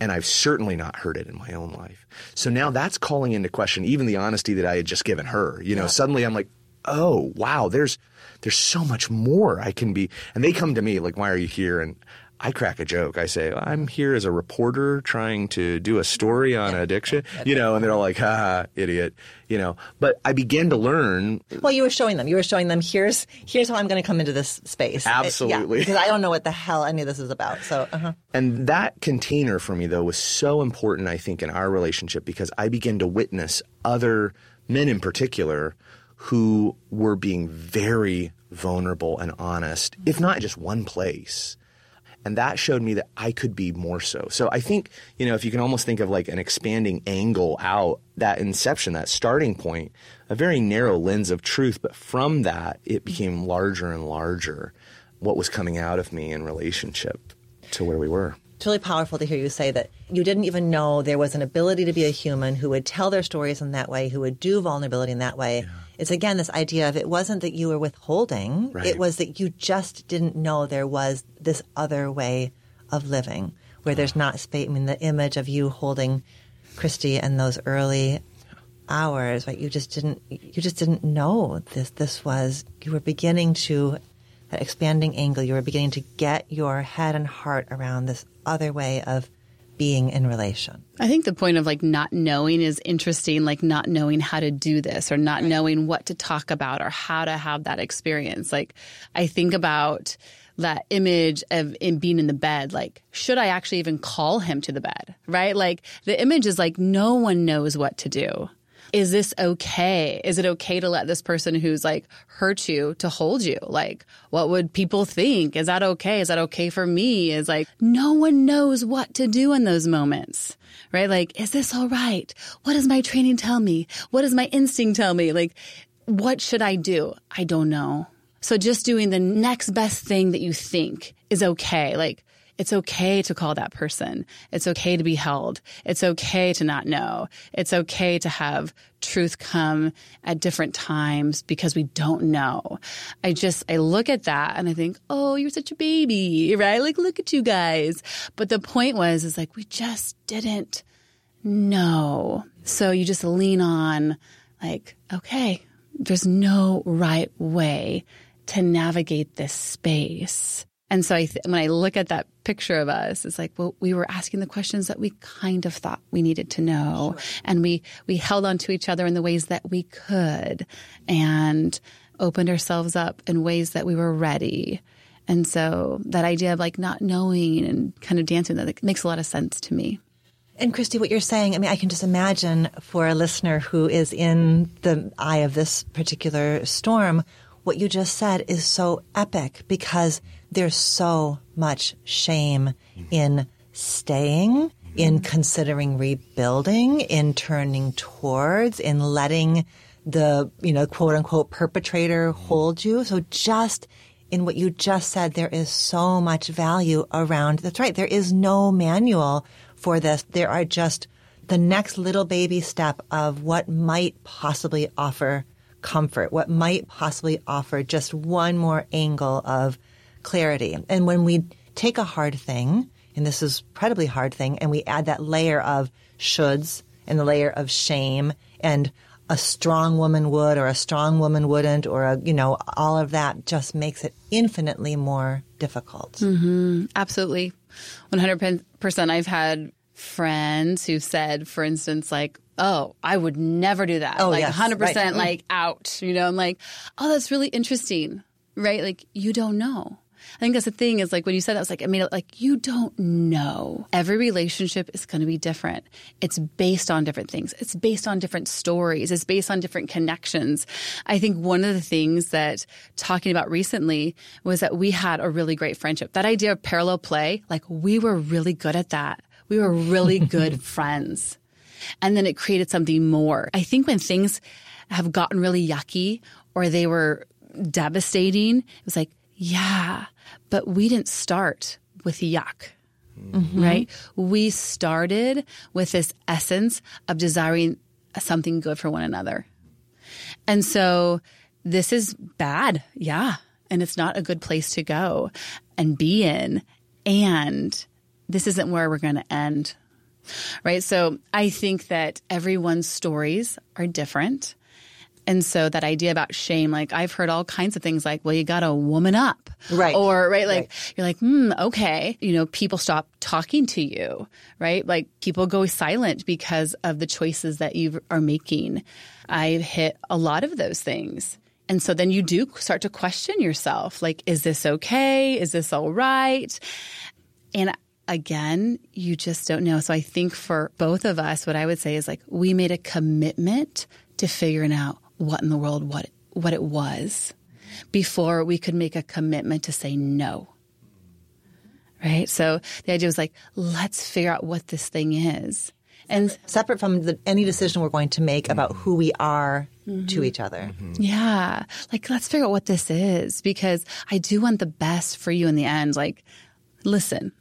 And I've certainly not heard it in my own life. So now that's calling into question even the honesty that I had just given her. You know, yeah. suddenly I'm like, oh wow, there's there's so much more I can be. And they come to me like, why are you here? And I crack a joke. I say, I'm here as a reporter trying to do a story on addiction, you know, and they're all like, ha, idiot, you know. But I began to learn. Well, you were showing them. You were showing them, here's here's how I'm going to come into this space. Absolutely. It, yeah, because I don't know what the hell any of this is about. So, uh-huh. And that container for me, though, was so important, I think, in our relationship because I began to witness other men in particular who were being very vulnerable and honest, if not just one place. And that showed me that I could be more so. So I think, you know, if you can almost think of like an expanding angle out, that inception, that starting point, a very narrow lens of truth, but from that, it became larger and larger what was coming out of me in relationship to where we were. It's really powerful to hear you say that you didn't even know there was an ability to be a human who would tell their stories in that way, who would do vulnerability in that way. Yeah. It's again this idea of it wasn't that you were withholding, right. it was that you just didn't know there was this other way of living where there's not space. I mean, the image of you holding Kristi in those early hours, right? You just didn't, you just didn't know this. This was you were beginning to that expanding angle. You were beginning to get your head and heart around this other way of being in relation. I think the point of like not knowing is interesting, like not knowing how to do this or not knowing what to talk about or how to have that experience. Like I think about that image of in being in the bed like should i actually even call him to the bed right like the image is like no one knows what to do is this okay? Is it okay to let this person who's like hurt you to hold you? Like, what would people think? Is that okay? Is that okay for me? Is like, no one knows what to do in those moments, right? Like, is this all right? What does my training tell me? What does my instinct tell me? Like, what should I do? I don't know. So just doing the next best thing that you think is okay. Like, it's okay to call that person. It's okay to be held. It's okay to not know. It's okay to have truth come at different times because we don't know. I just, I look at that and I think, oh, you're such a baby, right? Like, look at you guys. But the point was, is like, we just didn't know. So you just lean on, like, okay, there's no right way to navigate this space. And so I th- when I look at that picture of us, it's like, well, we were asking the questions that we kind of thought we needed to know. Sure. And we, we held on to each other in the ways that we could and opened ourselves up in ways that we were ready. And so that idea of like not knowing and kind of dancing that makes a lot of sense to me. And Kristi, what you're saying, I mean, I can just imagine for a listener who is in the eye of this particular storm, what you just said is so epic because there's so much shame in staying, in considering rebuilding, in turning towards, in letting the, you know, quote unquote perpetrator hold you. So just in what you just said, there is so much value around. That's right. There is no manual for this. There are just the next little baby step of what might possibly offer comfort, what might possibly offer just one more angle of clarity. And when we take a hard thing, and this is incredibly hard thing, and we add that layer of shoulds and the layer of shame and a strong woman would or a strong woman wouldn't or a, you know all of that just makes it infinitely more difficult. Mm-hmm. Absolutely. 100% I've had friends who said for instance like oh, I would never do that. Oh, like yes. 100% right. Mm. like out, you know, I'm like, oh, that's really interesting, right? Like, you don't know. I think that's the thing is like when you said that, I was like, I mean, like you don't know. Every relationship is going to be different. It's based on different things. It's based on different stories. It's based on different connections. I think one of the things that talking about recently was that we had a really great friendship. That idea of parallel play, like we were really good at that. We were really good friends. And then it created something more. I think when things have gotten really yucky or they were devastating, it was like, yeah, but we didn't start with yuck. Mm-hmm. Right? We started with this essence of desiring something good for one another. And so this is bad. Yeah. And it's not a good place to go and be in. And this isn't where we're going to end right? So I think that everyone's stories are different. And so that idea about shame, like I've heard all kinds of things like, well, you got to woman up. Right. Or, right, like right. you're like, hmm, okay. You know, people stop talking to you, right? Like people go silent because of the choices that you are making. I've hit a lot of those things. And so then you do start to question yourself, like, is this okay? Is this all right? And again, you just don't know. So I think for both of us, what I would say is like we made a commitment to figuring out what in the world what what it was before we could make a commitment to say no. Right? So the idea was like, let's figure out what this thing is. And separate from the, any decision we're going to make about who we are mm-hmm. to each other. Mm-hmm. Yeah. Like, let's figure out what this is because I do want the best for you in the end. Like, listen,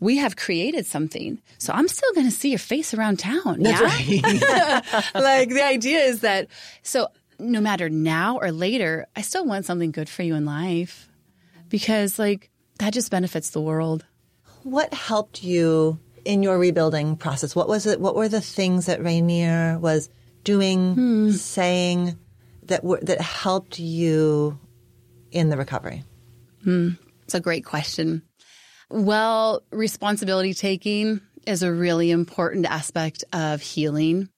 we have created something. So I'm still going to see your face around town. That's yeah? right. like the idea is that, so no matter now or later, I still want something good for you in life because like that just benefits the world. What helped you in your rebuilding process? What was it? What were the things that Rainier was doing, hmm. saying that were, that helped you in the recovery? Hmm. It's a great question. Well, responsibility taking is a really important aspect of healing.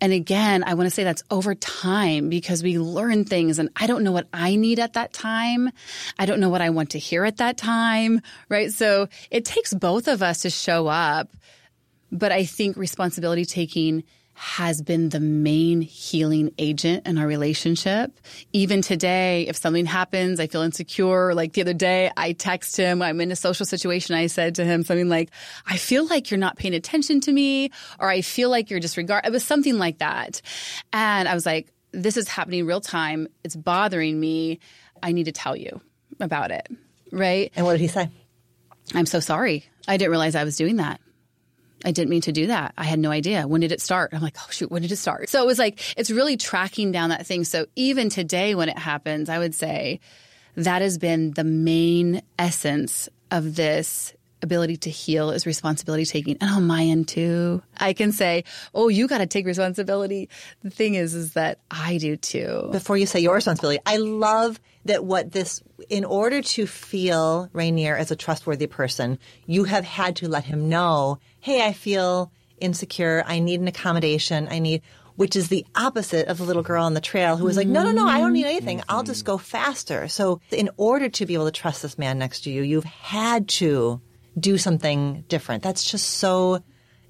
And again, I want to say that's over time because we learn things and I don't know what I need at that time. I don't know what I want to hear at that time, right? So it takes both of us to show up. But I think responsibility taking has been the main healing agent in our relationship. Even today, if something happens, I feel insecure. Like the other day, I text him, I'm in a social situation. I said to him something like, I feel like you're not paying attention to me, or I feel like you're disregard. It was something like that. And I was like, this is happening real time. It's bothering me. I need to tell you about it. Right. And what did he say? I'm so sorry. I didn't realize I was doing that. I didn't mean to do that. I had no idea. When did it start? I'm like, oh shoot, when did it start? So it was like, it's really tracking down that thing. So even today when it happens, I would say that has been the main essence of this ability to heal is responsibility taking and on my end too i can say oh you got to take responsibility the thing is is that i do too Before you say your responsibility, I love that what this, in order to feel Rainier as a trustworthy person, you have had to let him know, hey, I feel insecure. I need an accommodation. I need, which is the opposite of the little girl on the trail who was like, no, no, no, I don't need anything. I'll just go faster. So in order to be able to trust this man next to you, you've had to do something different. That's just so,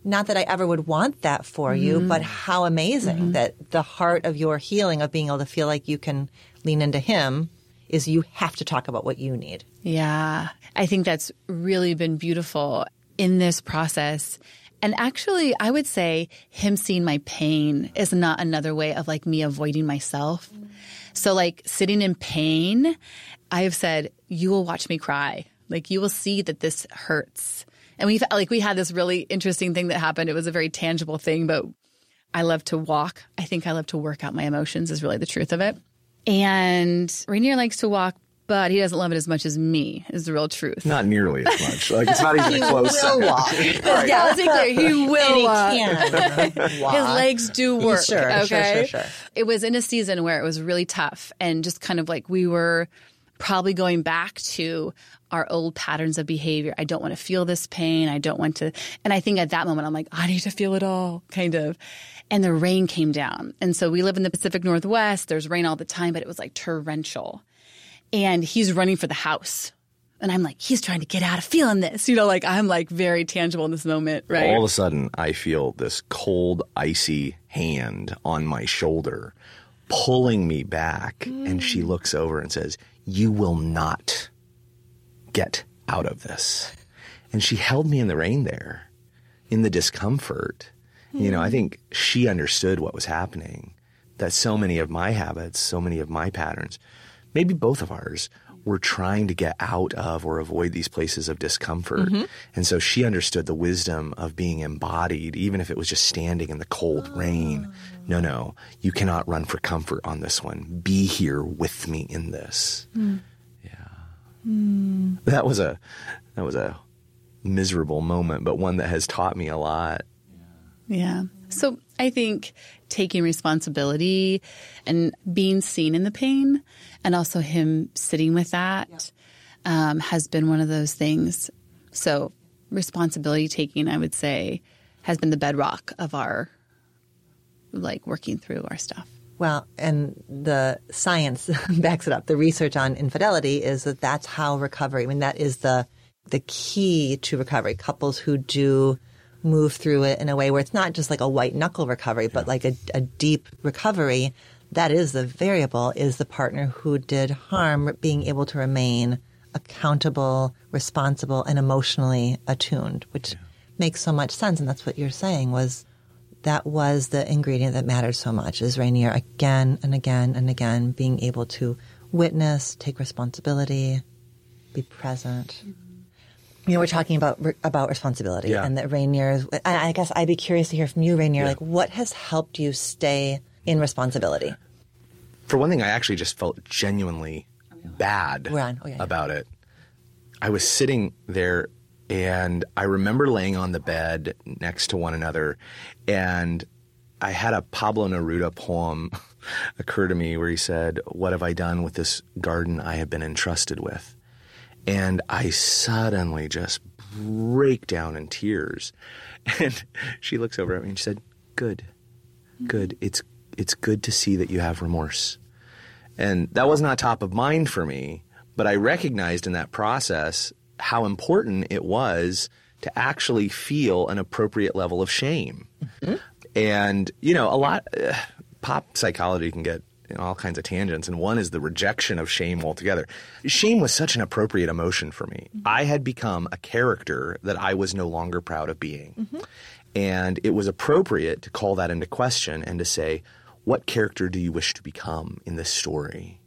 not that I ever would want that for you, mm-hmm. but how amazing mm-hmm. that the heart of your healing of being able to feel like you can lean into him is you have to talk about what you need. Yeah, I think that's really been beautiful in this process. And actually, I would say him seeing my pain is not another way of like me avoiding myself. So, like sitting in pain, I have said, You will watch me cry. Like, you will see that this hurts. And we've like, we had this really interesting thing that happened. It was a very tangible thing, but I love to walk. I think I love to work out my emotions, is really the truth of it. And Rainier likes to walk, but he doesn't love it as much as me, is the real truth. Not nearly as much. Like it's not even close. will walk. Yeah, let's be clear. He will walk. And he can His legs do work. Sure, sure, okay? sure, sure. It was in a season where it was really tough and just kind of like we were probably going back to our old patterns of behavior. I don't want to feel this pain. I don't want to. And I think at that moment, I'm like, I need to feel it all, kind of. And the rain came down. And so we live in the Pacific Northwest. There's rain all the time, but it was like torrential. And he's running for the house. And I'm like, he's trying to get out of feeling this. You know, like I'm like very tangible in this moment, right? All of a sudden, I feel this cold, icy hand on my shoulder pulling me back. And she mm. looks over and says, You will not get out of this. And she held me in the rain there, in the discomfort. You know, I hmm. think she understood what was happening, that so many of my habits, so many of my patterns, maybe both of ours, were trying to get out of or avoid these places of discomfort. Mm-hmm. And so she understood the wisdom of being embodied, even if it was just standing in the cold rain. Oh. No, no, you cannot run for comfort on this one. Be here with me in this. Hmm. Yeah. Hmm. That was a that was a miserable moment, but one that has taught me a lot. Yeah. So I think taking responsibility and being seen in the pain and also him sitting with that um, has been one of those things. So responsibility taking, I would say, has been the bedrock of our like working through our stuff. Well, and the science backs it up. The research on infidelity is that that's how recovery. I mean, that is the the key to recovery. Couples who do move through it in a way where it's not just like a white knuckle recovery, but like a, a deep recovery. That is the variable. Is the partner who did harm being able to remain accountable, responsible, and emotionally attuned, which makes so much sense. And that's what you're saying was that was the ingredient that mattered so much is Rainier again and again and again being able to witness, take responsibility, be present. Mm-hmm. You know, we're talking about about responsibility Yeah. and that Rainier. I guess I'd be curious to hear from you, Rainier. Like, what has helped you stay in responsibility? For one thing, I actually just felt genuinely bad on. Oh, yeah, yeah. about it. I was sitting there and I remember laying on the bed next to one another and I had a Pablo Neruda poem occur to me where he said, What have I done with this garden I have been entrusted with? And I suddenly just break down in tears. And she looks over at me and she said, Good. Good. It's it's good to see that you have remorse. And that was not top of mind for me, but I recognized in that process how important it was to actually feel an appropriate level of shame. Mm-hmm. And, you know, a lot, uh, pop psychology can get in all kinds of tangents, and one is the rejection of shame altogether. Shame was such an appropriate emotion for me. Mm-hmm. I had become a character that I was no longer proud of being. Mm-hmm. And it was appropriate to call that into question and to say, what character do you wish to become in this story?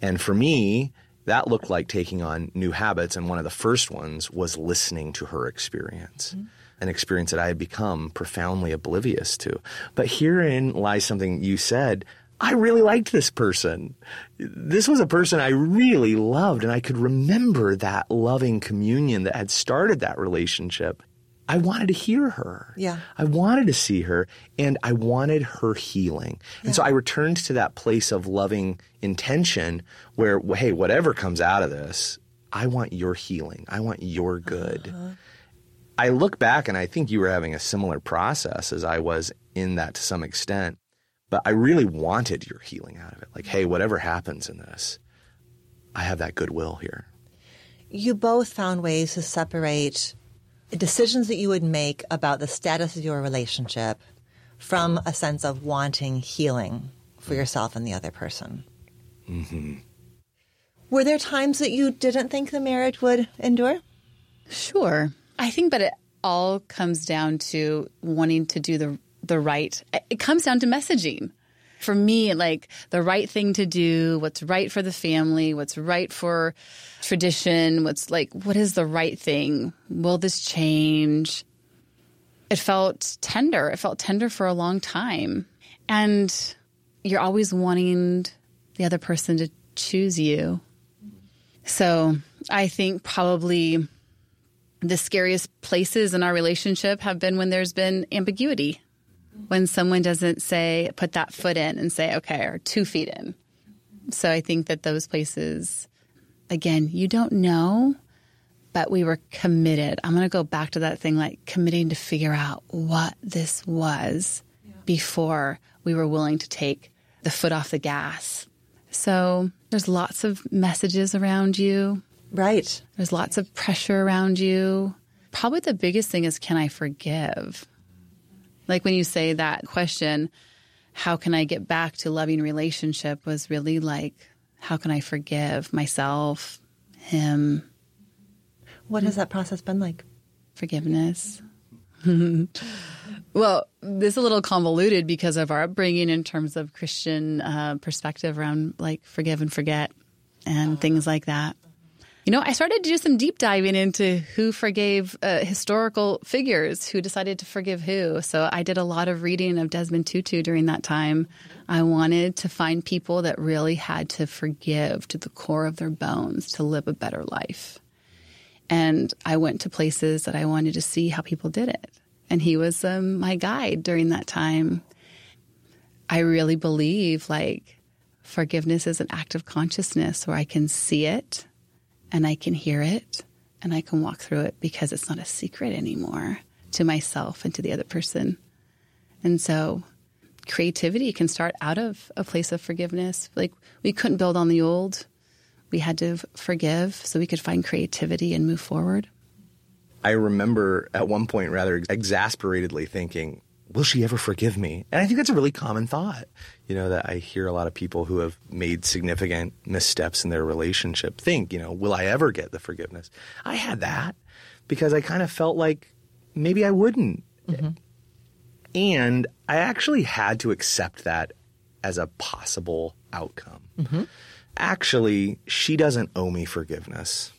And for me, that looked like taking on new habits. And one of the first ones was listening to her experience, an experience that I had become profoundly oblivious to. But herein lies something you said. I really liked this person. This was a person I really loved, and I could remember that loving communion that had started that relationship. I wanted to hear her. Yeah. I wanted to see her, and I wanted her healing. And so I returned to that place of loving intention where, hey, whatever comes out of this, I want your healing. I want your good. Uh-huh. I look back and I think you were having a similar process as I was in that to some extent. But I really wanted your healing out of it. Like, hey, whatever happens in this, I have that goodwill here. You both found ways to separate decisions that you would make about the status of your relationship from a sense of wanting healing for yourself and the other person. Mm-hmm. Were there times that you didn't think the marriage would endure? Sure. I think that it all comes down to wanting to do the the right. It comes down to messaging. For me, like the right thing to do, what's right for the family, what's right for tradition, what's like what is the right thing? Will this change? It felt tender. It felt tender for a long time. And you're always wanting the other person to choose you. So, I think probably the scariest places in our relationship have been when there's been ambiguity. When someone doesn't say, put that foot in and say, okay, or two feet in. So I think that those places, again, you don't know, but we were committed. I'm going to go back to that thing like committing to figure out what this was before we were willing to take the foot off the gas. So there's lots of messages around you. Right. There's lots of pressure around you. Probably the biggest thing is can I forgive? Like when you say that question, how can I get back to loving relationship was really like how can I forgive myself, him, What has that process been like? forgiveness. well, this is a little convoluted because of our upbringing in terms of Christian uh, perspective around like forgive and forget and things like that. You know, I started to do some deep diving into who forgave uh, historical figures, who decided to forgive who. So I did a lot of reading of Desmond Tutu during that time. I wanted to find people that really had to forgive to the core of their bones to live a better life. And I went to places that I wanted to see how people did it. And he was um, my guide during that time. I really believe like forgiveness is an act of consciousness where I can see it and I can hear it and I can walk through it because it's not a secret anymore to myself and to the other person. And so creativity can start out of a place of forgiveness. Like we couldn't build on the old. We had to forgive so we could find creativity and move forward. I remember at one point rather exasperatedly thinking, will she ever forgive me? And I think that's a really common thought. You know, that I hear a lot of people who have made significant missteps in their relationship think, you know, will I ever get the forgiveness? I had that because I kind of felt like maybe I wouldn't. Mm-hmm. And I actually had to accept that as a possible outcome. Mm-hmm. Actually, she doesn't owe me forgiveness.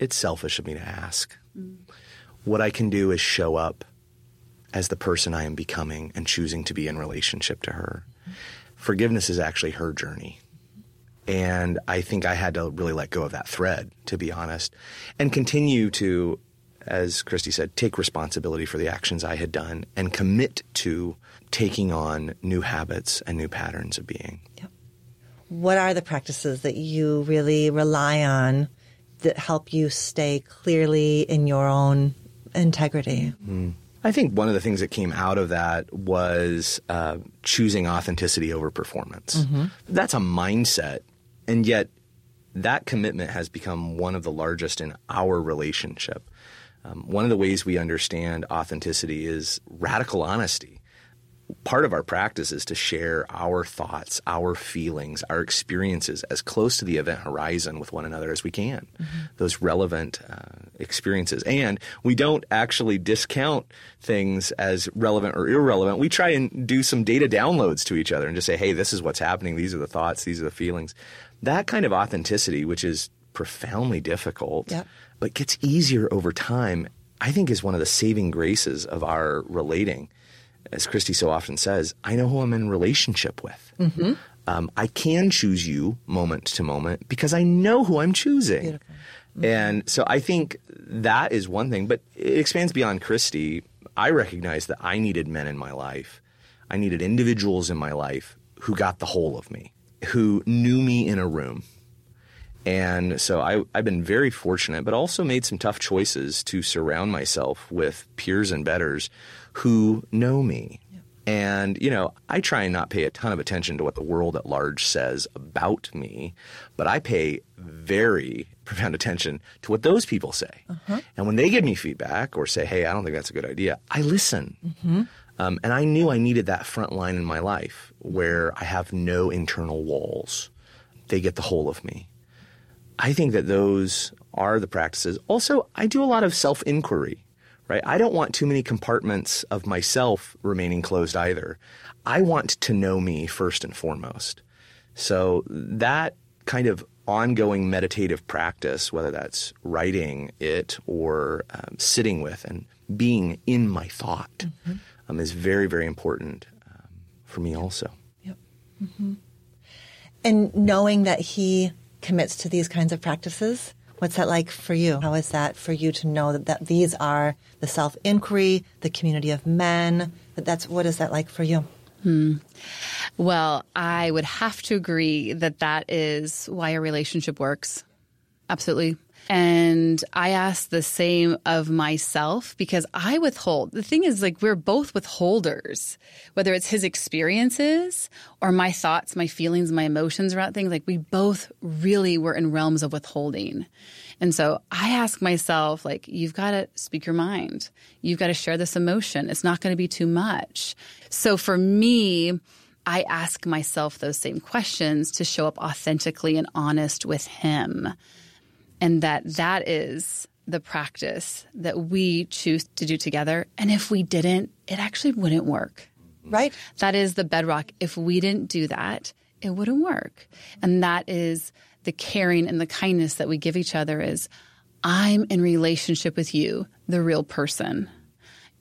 It's selfish of me to ask. Mm. What I can do is show up as the person I am becoming and choosing to be in relationship to her. Mm-hmm. Forgiveness is actually her journey. And I think I had to really let go of that thread, to be honest, and continue to, as Kristi said, take responsibility for the actions I had done and commit to taking on new habits and new patterns of being. Yep. What are the practices that you really rely on that help you stay clearly in your own integrity? Hmm. I think one of the things that came out of that was uh, choosing authenticity over performance. That's a mindset, and yet that commitment has become one of the largest in our relationship. Um, one of the ways we understand authenticity is radical honesty. Part of our practice is to share our thoughts, our feelings, our experiences as close to the event horizon with one another as we can. Those relevant uh, experiences. And we don't actually discount things as relevant or irrelevant. We try and do some data downloads to each other and just say, hey, this is what's happening. These are the thoughts. These are the feelings. That kind of authenticity, which is profoundly difficult, Yep. but gets easier over time, I think is one of the saving graces of our relating as Kristi so often says, I know who I'm in relationship with. Mm-hmm. Um, I can choose you moment to moment because I know who I'm choosing. Mm-hmm. And so I think that is one thing, but it expands beyond Kristi. I recognize that I needed men in my life. I needed individuals in my life who got the whole of me, who knew me in a room. And so I, have been very fortunate, but also made some tough choices to surround myself with peers and betters who know me. And, you know, I try and not pay a ton of attention to what the world at large says about me, but I pay very profound attention to what those people say. Uh-huh. And when they give me feedback or say, hey, I don't think that's a good idea, I listen. Mm-hmm. Um, and I knew I needed that front line in my life where I have no internal walls. They get the whole of me. I think that those are the practices. Also, I do a lot of self inquiry right? I don't want too many compartments of myself remaining closed either. I want to know me first and foremost. So that kind of ongoing meditative practice, whether that's writing it or um, sitting with and being in my thought, mm-hmm. um, is very, very important um, for me also. Yep. Mm-hmm. And knowing that he commits to these kinds of practices What's that like for you? How is that for you to know that, that these are the self inquiry, the community of men? That that's what is that like for you? Hmm. Well, I would have to agree that that is why a relationship works. Absolutely. And I ask the same of myself because I withhold. The thing is, like, we're both withholders, whether it's his experiences or my thoughts, my feelings, my emotions around things. Like, we both really were in realms of withholding. And so I ask myself, like, you've got to speak your mind. You've got to share this emotion. It's not going to be too much. So for me, I ask myself those same questions to show up authentically and honest with him and that that is the practice that we choose to do together. And if we didn't, it actually wouldn't work. Right. That is the bedrock. If we didn't do that, it wouldn't work. And that is the caring and the kindness that we give each other is I'm in relationship with you, the real person.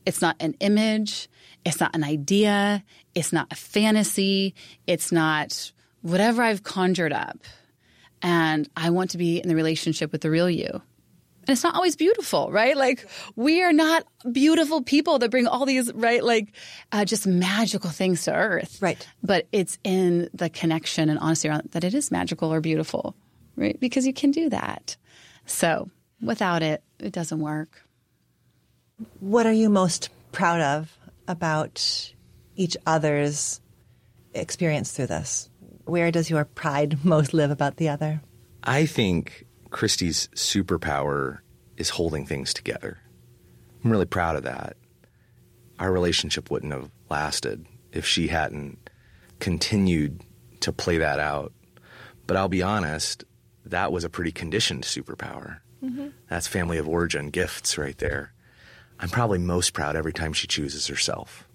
It's not an image. It's not an idea. It's not a fantasy. It's not whatever I've conjured up and I want to be in the relationship with the real you. And it's not always beautiful, right? Like we are not beautiful people that bring all these, right? Like uh, just magical things to earth. Right. But it's in the connection and honesty around that it is magical or beautiful, right? Because you can do that. So without it, it doesn't work. What are you most proud of about each other's experience through this? Where does your pride most live about the other? I think Kristi's superpower is holding things together. I'm really proud of that. Our relationship wouldn't have lasted if she hadn't continued to play that out. But I'll be honest, that was a pretty conditioned superpower. Mm-hmm. That's family of origin gifts right there. I'm probably most proud every time she chooses herself.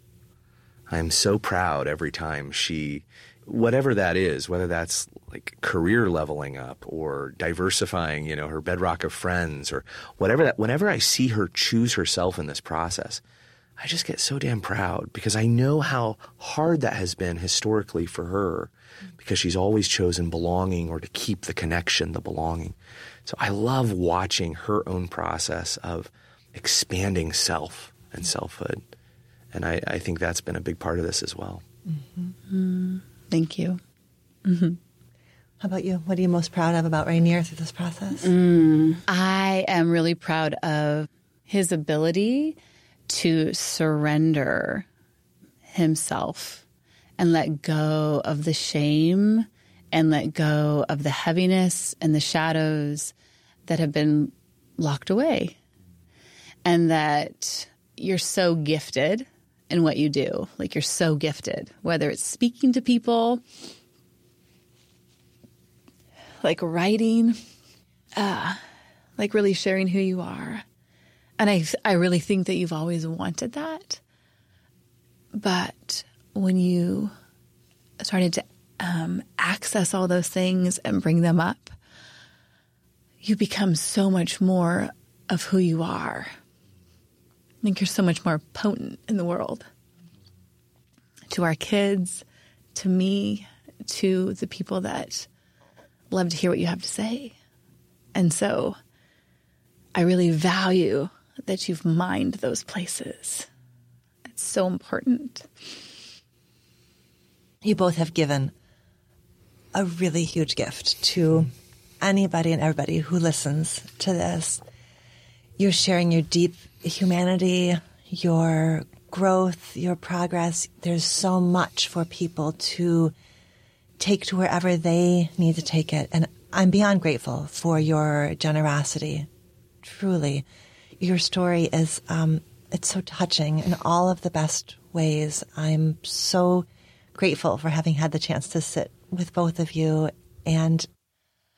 I am so proud every time she whatever that is, whether that's like career leveling up or diversifying, you know, her bedrock of friends or whatever that, whenever I see her choose herself in this process, I just get so damn proud because I know how hard that has been historically for her because she's always chosen belonging or to keep the connection, the belonging. So I love watching her own process of expanding self and selfhood. And I, I think that's been a big part of this as well. Mm-hmm. Mm-hmm. Thank you. Mm-hmm. How about you? What are you most proud of about Rainier through this process? Mm, I am really proud of his ability to surrender himself and let go of the shame and let go of the heaviness and the shadows that have been locked away. And that you're so gifted in what you do. Like you're so gifted, whether it's speaking to people, like writing, uh, like really sharing who you are. And I, I really think that you've always wanted that. But when you started to um, access all those things and bring them up, you become so much more of who you are. I think you're so much more potent in the world. to our kids, to me, to the people that love to hear what you have to say. And so I really value that you've mined those places. It's so important. You both have given a really huge gift to anybody and everybody who listens to this. You're sharing your deep humanity, your growth, your progress. There's so much for people to take to wherever they need to take it. And I'm beyond grateful for your generosity. Truly. Your story is, um, it's so touching in all of the best ways. I'm so grateful for having had the chance to sit with both of you and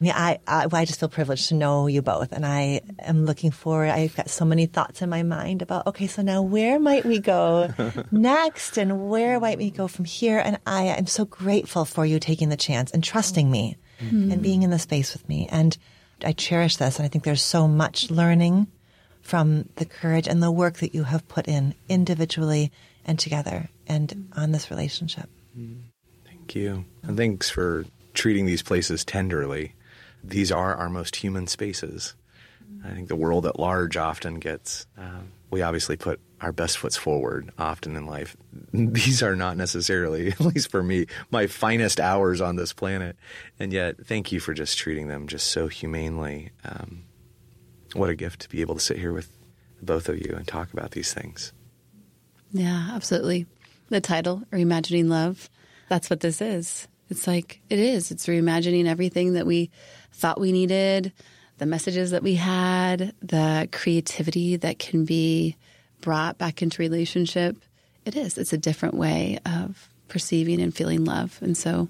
I mean, I, I, I, just feel privileged to know you both, and I am looking forward. I've got so many thoughts in my mind about, okay, so now where might we go next, and where might we go from here? And I am so grateful for you taking the chance and trusting me, mm-hmm. and being in the space with me. And I cherish this, and I think there's so much learning from the courage and the work that you have put in individually and together, and on this relationship. Thank you, and thanks for treating these places tenderly these are our most human spaces. I think the world at large often gets, um, we obviously put our best foots forward often in life. These are not necessarily, at least for me, my finest hours on this planet. And yet, thank you for just treating them just so humanely. Um, what a gift to be able to sit here with both of you and talk about these things. Yeah, absolutely. The title, Reimagining Love, that's what this is. It's like, it is. It's reimagining everything that we thought we needed, the messages that we had, the creativity that can be brought back into relationship. It is. It's a different way of perceiving and feeling love. And so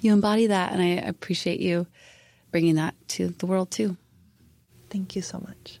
you embody that. And I appreciate you bringing that to the world too. Thank you so much.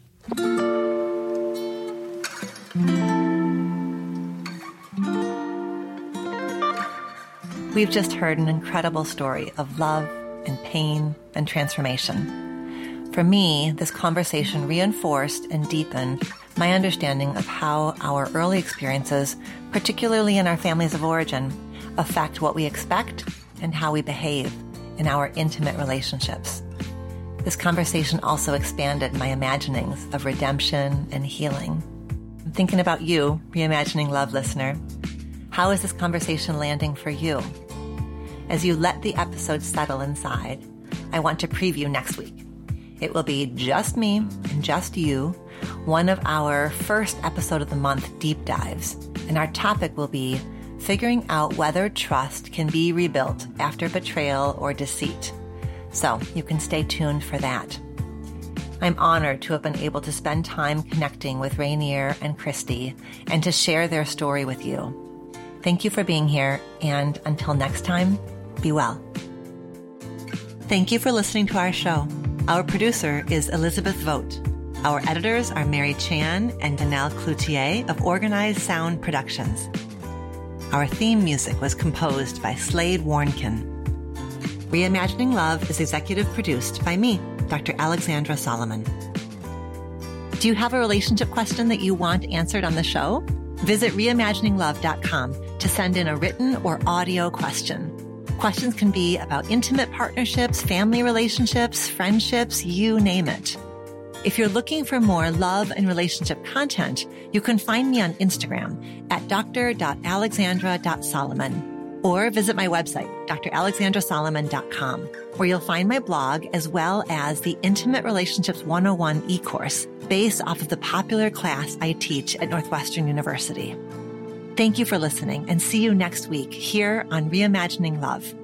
We've just heard an incredible story of love and pain and transformation. For me, this conversation reinforced and deepened my understanding of how our early experiences, particularly in our families of origin, affect what we expect and how we behave in our intimate relationships. This conversation also expanded my imaginings of redemption and healing. I'm thinking about you, reimagining love listener. How is this conversation landing for you? As you let the episode settle inside, I want to preview next week. It will be just me and just you, one of our first episode of the month deep dives. And our topic will be figuring out whether trust can be rebuilt after betrayal or deceit. So you can stay tuned for that. I'm honored to have been able to spend time connecting with Rainier and Kristi and to share their story with you. Thank you for being here, and until next time, be well. Thank you for listening to our show. Our producer is Elizabeth Vogt. Our editors are Mary Chan and Danelle Cloutier of Organized Sound Productions. Our theme music was composed by Slade Warnkin. Reimagining Love is executive produced by me, Dr. Alexandra Solomon. Do you have a relationship question that you want answered on the show? Visit reimagininglove.com to send in a written or audio question. Questions can be about intimate partnerships, family relationships, friendships, you name it. If you're looking for more love and relationship content, you can find me on Instagram at dr.alexandra.solomon or visit my website, dralexandrasolomon.com, where you'll find my blog as well as the Intimate Relationships 101 e-course based off of the popular class I teach at Northwestern University. Thank you for listening and see you next week here on Reimagining Love.